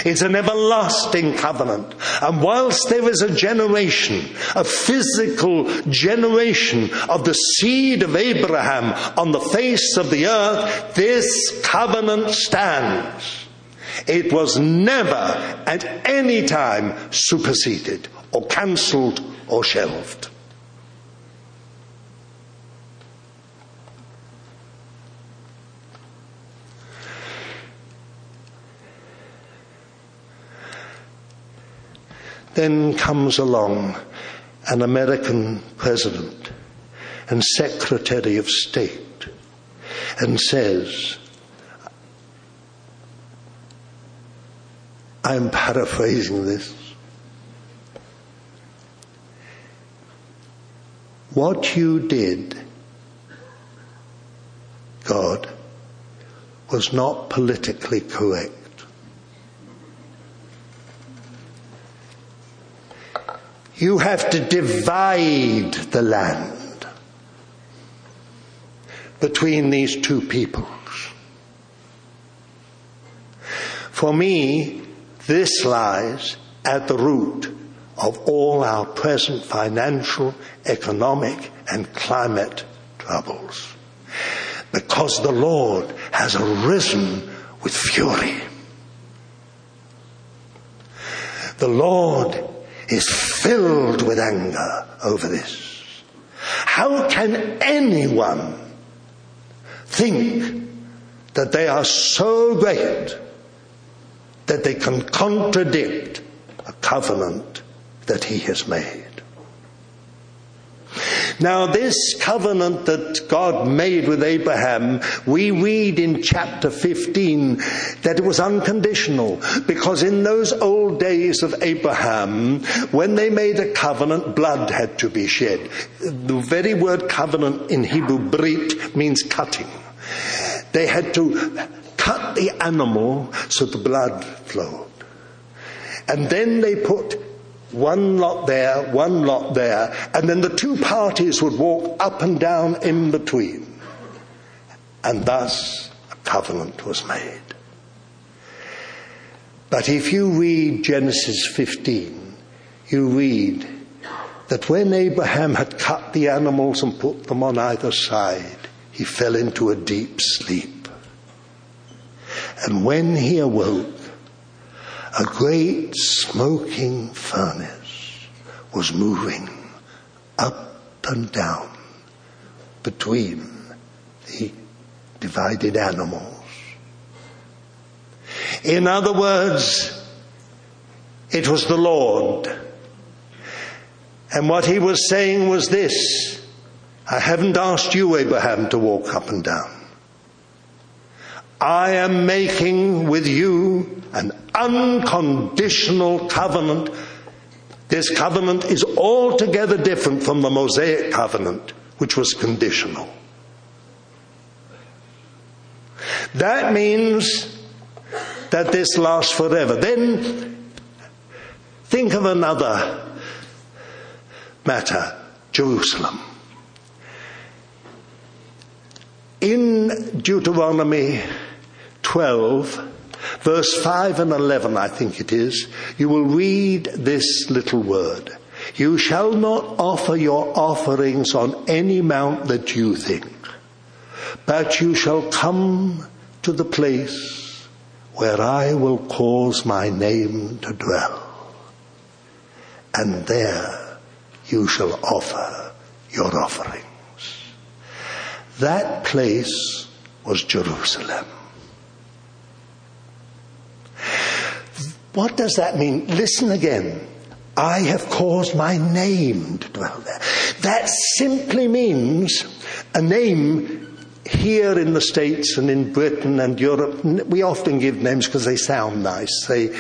It's an everlasting covenant. And whilst there is a generation, a physical generation of the seed of Abraham on the face of the earth, this covenant stands. It was never at any time superseded or cancelled or shelved. Then comes along an American president and secretary of state and says, I'm paraphrasing this. What you did, God, was not politically correct. You have to divide the land between these two peoples. For me, this lies at the root of all our present financial, economic, and climate troubles. Because the Lord has arisen with fury. The Lord is filled with anger over this. How can anyone think that they are so great that they can contradict a covenant that he has made. Now, this covenant that God made with Abraham, we read in chapter 15 that it was unconditional because in those old days of Abraham, when they made a covenant, blood had to be shed. The very word covenant in Hebrew, brit, means cutting. They had to cut the animal so the blood flowed. And then they put one lot there, one lot there, and then the two parties would walk up and down in between. And thus a covenant was made. But if you read Genesis 15, you read that when Abraham had cut the animals and put them on either side, he fell into a deep sleep. And when he awoke, a great smoking furnace was moving up and down between the divided animals. In other words, it was the Lord. And what he was saying was this I haven't asked you, Abraham, to walk up and down. I am making with you an unconditional covenant. This covenant is altogether different from the Mosaic covenant, which was conditional. That means that this lasts forever. Then think of another matter Jerusalem. In Deuteronomy 12, verse 5 and 11, I think it is, you will read this little word. You shall not offer your offerings on any mount that you think, but you shall come to the place where I will cause my name to dwell. And there you shall offer your offerings. That place was Jerusalem. What does that mean? Listen again. I have caused my name to dwell there. That simply means a name here in the States and in Britain and Europe. We often give names because they sound nice. They,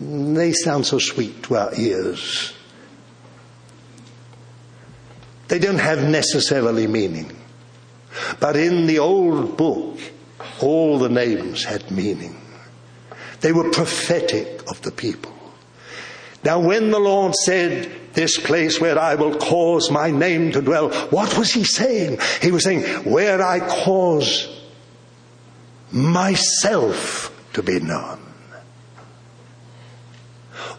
they sound so sweet to our ears. They don't have necessarily meaning. But in the old book, all the names had meaning. They were prophetic of the people. Now, when the Lord said, This place where I will cause my name to dwell, what was he saying? He was saying, Where I cause myself to be known.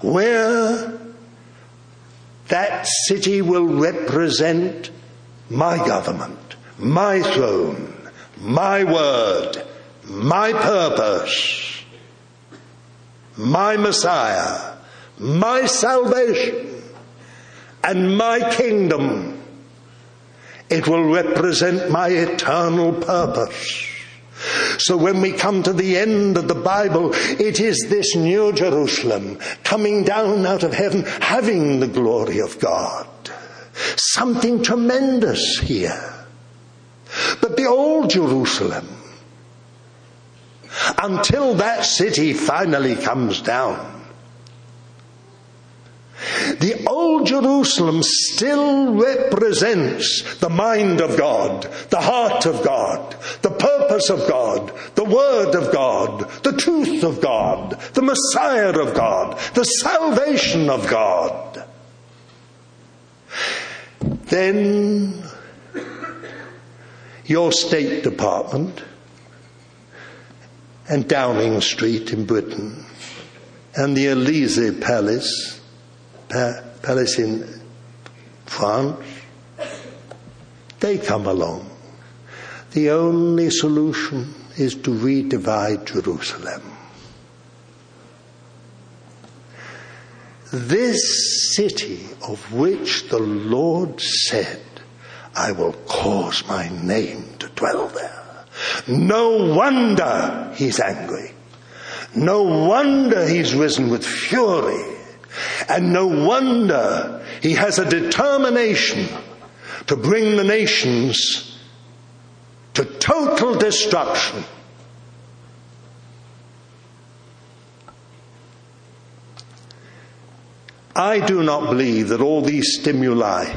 Where that city will represent my government, my throne, my word, my purpose, my Messiah my salvation and my kingdom. It will represent my eternal purpose. So when we come to the end of the Bible, it is this new Jerusalem coming down out of heaven, having the glory of God. Something tremendous here. But the old Jerusalem, until that city finally comes down, the old Jerusalem still represents the mind of God, the heart of God, the purpose of God, the word of God, the truth of God, the Messiah of God, the salvation of God. Then your State Department and Downing Street in Britain and the Elysee Palace Palace in France, they come along. The only solution is to redivide Jerusalem. This city of which the Lord said, I will cause my name to dwell there. No wonder he's angry. No wonder he's risen with fury and no wonder he has a determination to bring the nations to total destruction. I do not believe that all these stimuli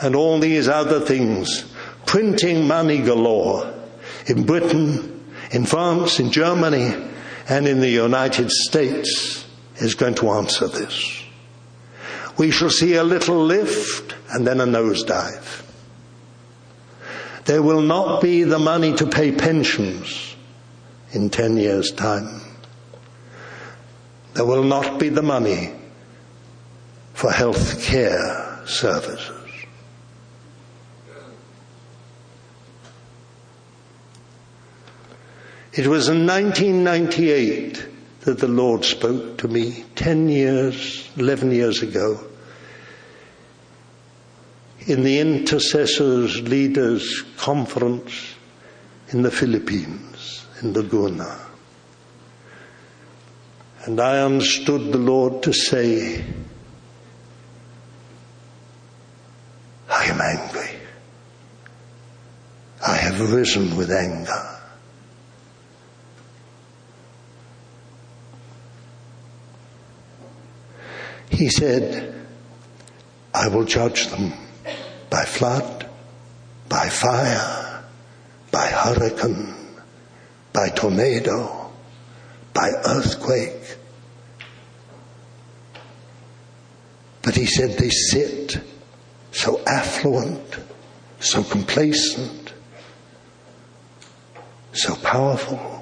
and all these other things, printing money galore in Britain, in France, in Germany, and in the United States, is going to answer this. We shall see a little lift and then a nosedive. There will not be the money to pay pensions in 10 years' time. There will not be the money for health care services. It was in 1998 that the Lord spoke to me 10 years, 11 years ago in the Intercessors Leaders Conference in the Philippines, in Laguna. And I understood the Lord to say, I am angry. I have risen with anger. He said, I will judge them by flood, by fire, by hurricane, by tornado, by earthquake. But he said they sit so affluent, so complacent, so powerful.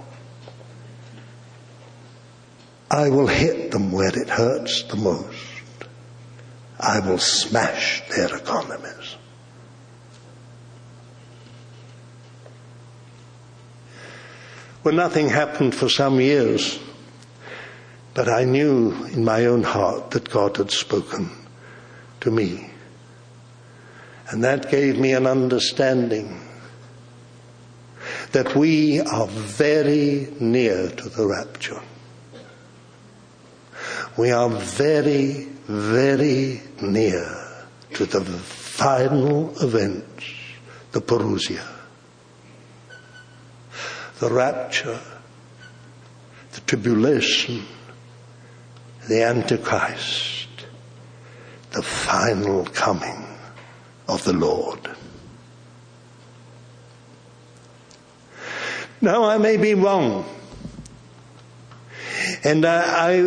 I will hit them where it hurts the most. I will smash their economies. Well, nothing happened for some years, but I knew in my own heart that God had spoken to me. And that gave me an understanding that we are very near to the rapture. We are very, very near to the final events, the parousia the rapture, the tribulation, the Antichrist, the final coming of the Lord. Now I may be wrong. And I, I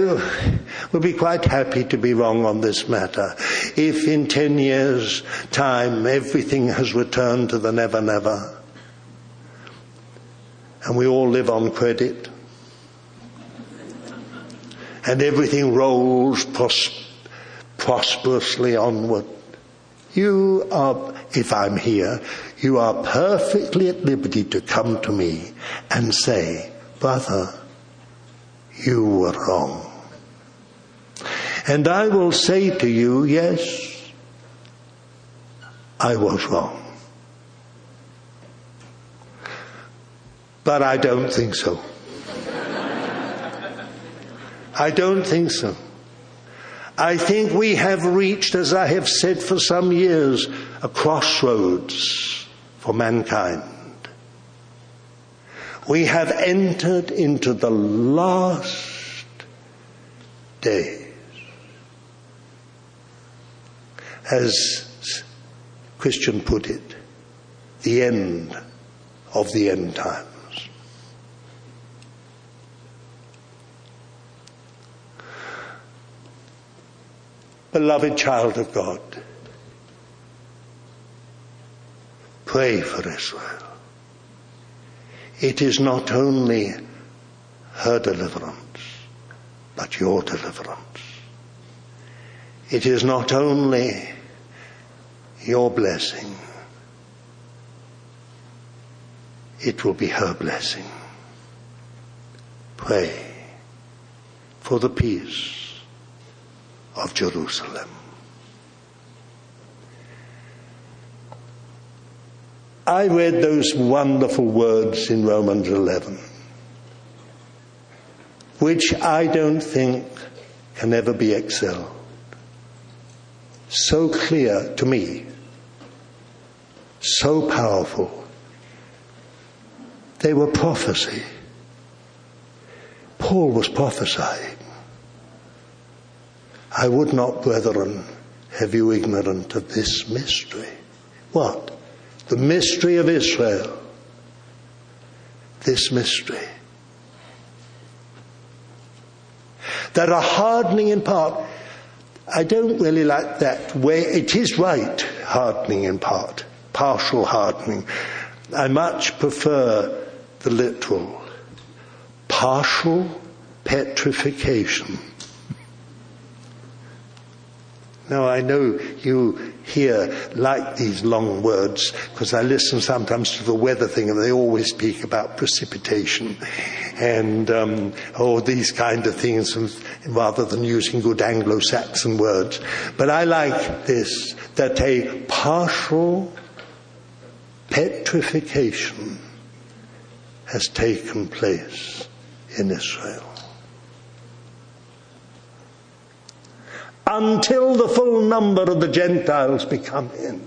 will be quite happy to be wrong on this matter. If in ten years time everything has returned to the never never, and we all live on credit. And everything rolls pros- prosperously onward. You are, if I'm here, you are perfectly at liberty to come to me and say, brother, you were wrong. And I will say to you, yes, I was wrong. But I don't think so. I don't think so. I think we have reached, as I have said for some years, a crossroads for mankind. We have entered into the last days. As Christian put it, the end of the end times. Beloved child of God, pray for Israel. It is not only her deliverance, but your deliverance. It is not only your blessing, it will be her blessing. Pray for the peace of Jerusalem. I read those wonderful words in Romans 11, which I don't think can ever be excelled. So clear to me, so powerful. They were prophecy. Paul was prophesying. I would not, brethren, have you ignorant of this mystery. What? The mystery of Israel. This mystery. That are hardening in part. I don't really like that way. It is right, hardening in part, partial hardening. I much prefer the literal, partial petrification. Now I know you here like these long words because I listen sometimes to the weather thing and they always speak about precipitation and um, all these kind of things rather than using good Anglo-Saxon words. But I like this, that a partial petrification has taken place in Israel. Until the full number of the Gentiles become in.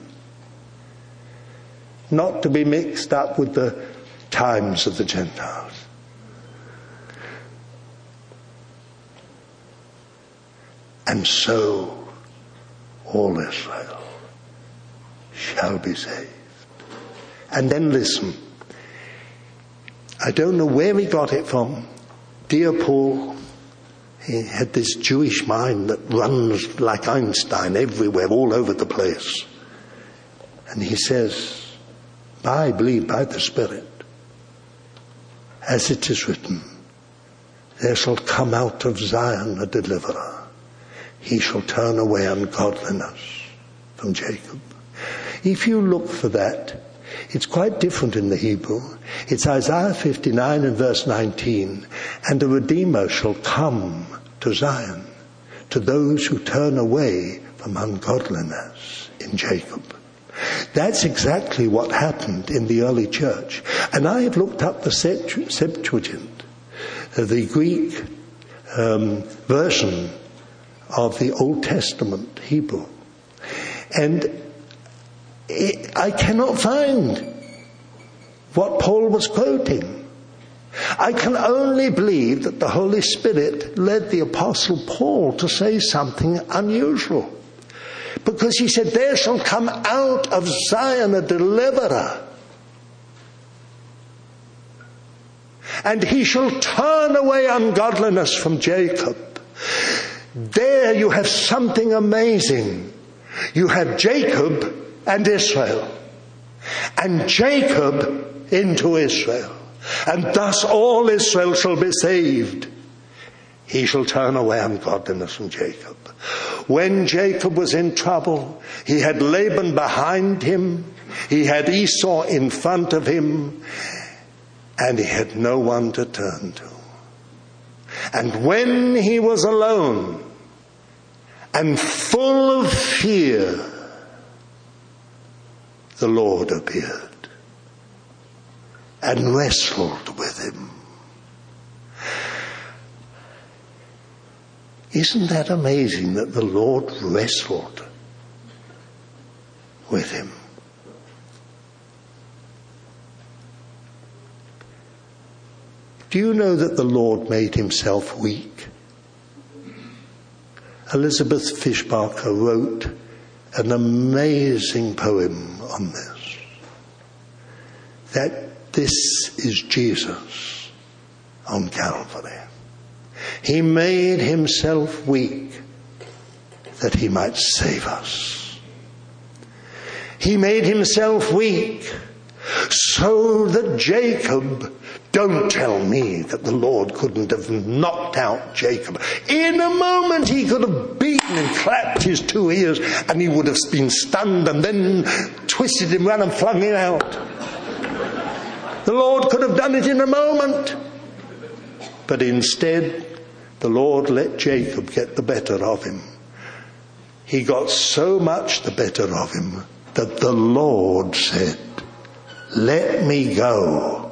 Not to be mixed up with the times of the Gentiles. And so all Israel shall be saved. And then listen. I don't know where he got it from. Dear Paul, he had this Jewish mind that runs like Einstein everywhere, all over the place. And he says, I believe by the Spirit, as it is written, there shall come out of Zion a deliverer. He shall turn away ungodliness from Jacob. If you look for that, it's quite different in the Hebrew. It's Isaiah 59 and verse 19. And the Redeemer shall come to Zion, to those who turn away from ungodliness in Jacob. That's exactly what happened in the early church. And I have looked up the Septuagint, the Greek um, version of the Old Testament Hebrew. And I cannot find what Paul was quoting. I can only believe that the Holy Spirit led the Apostle Paul to say something unusual. Because he said, There shall come out of Zion a deliverer. And he shall turn away ungodliness from Jacob. There you have something amazing. You have Jacob and Israel. And Jacob into Israel. And thus all Israel shall be saved. He shall turn away ungodliness from Jacob. When Jacob was in trouble, he had Laban behind him, he had Esau in front of him, and he had no one to turn to. And when he was alone and full of fear, the Lord appeared and wrestled with him. Isn't that amazing that the Lord wrestled with him? Do you know that the Lord made himself weak? Elizabeth Fishbacher wrote an amazing poem on this. That this is Jesus on Calvary. He made himself weak that he might save us. He made himself weak so that Jacob, don't tell me that the Lord couldn't have knocked out Jacob. In a moment he could have beaten and clapped his two ears and he would have been stunned and then twisted him round and flung him out. The Lord could have done it in a moment. But instead, the Lord let Jacob get the better of him. He got so much the better of him that the Lord said, let me go.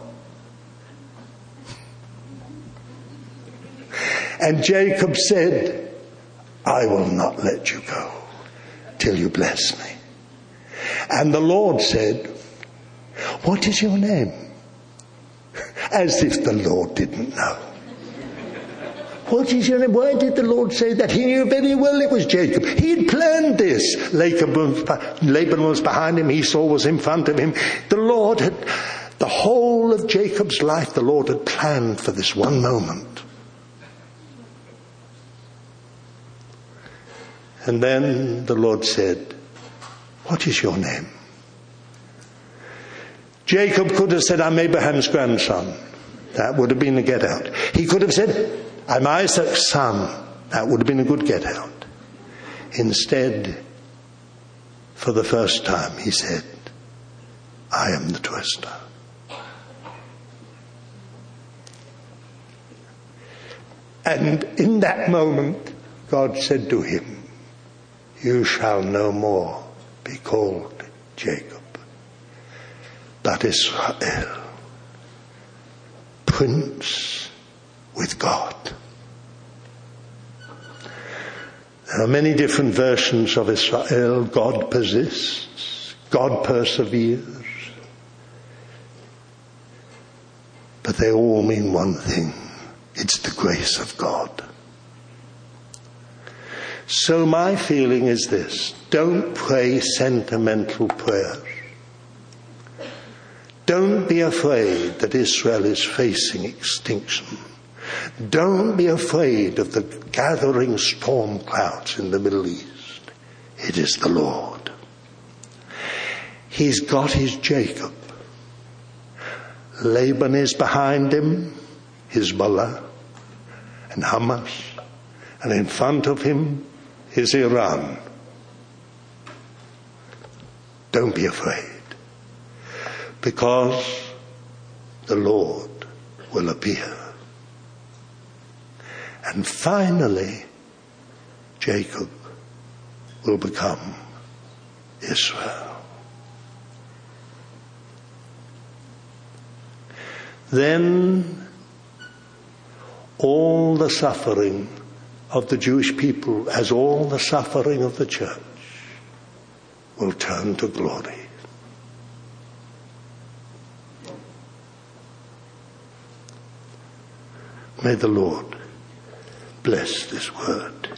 And Jacob said, I will not let you go till you bless me. And the Lord said, what is your name? As if the Lord didn't know. What is your name? Why did the Lord say that? He knew very well it was Jacob. He'd planned this. Laban was behind him. Esau was in front of him. The Lord had, the whole of Jacob's life, the Lord had planned for this one moment. And then the Lord said, what is your name? Jacob could have said, I'm Abraham's grandson. That would have been a get out. He could have said, I'm Isaac's son. That would have been a good get out. Instead, for the first time, he said, I am the twister. And in that moment, God said to him, You shall no more be called Jacob, but Israel, Prince with God. There are many different versions of Israel. God persists. God perseveres. But they all mean one thing. It's the grace of God. So my feeling is this. Don't pray sentimental prayers. Don't be afraid that Israel is facing extinction. Don't be afraid of the gathering storm clouds in the Middle East. It is the Lord. He's got his Jacob. Laban is behind him, Hezbollah and Hamas, and in front of him is Iran. Don't be afraid, because the Lord will appear. And finally, Jacob will become Israel. Then all the suffering of the Jewish people, as all the suffering of the church, will turn to glory. May the Lord bless this word.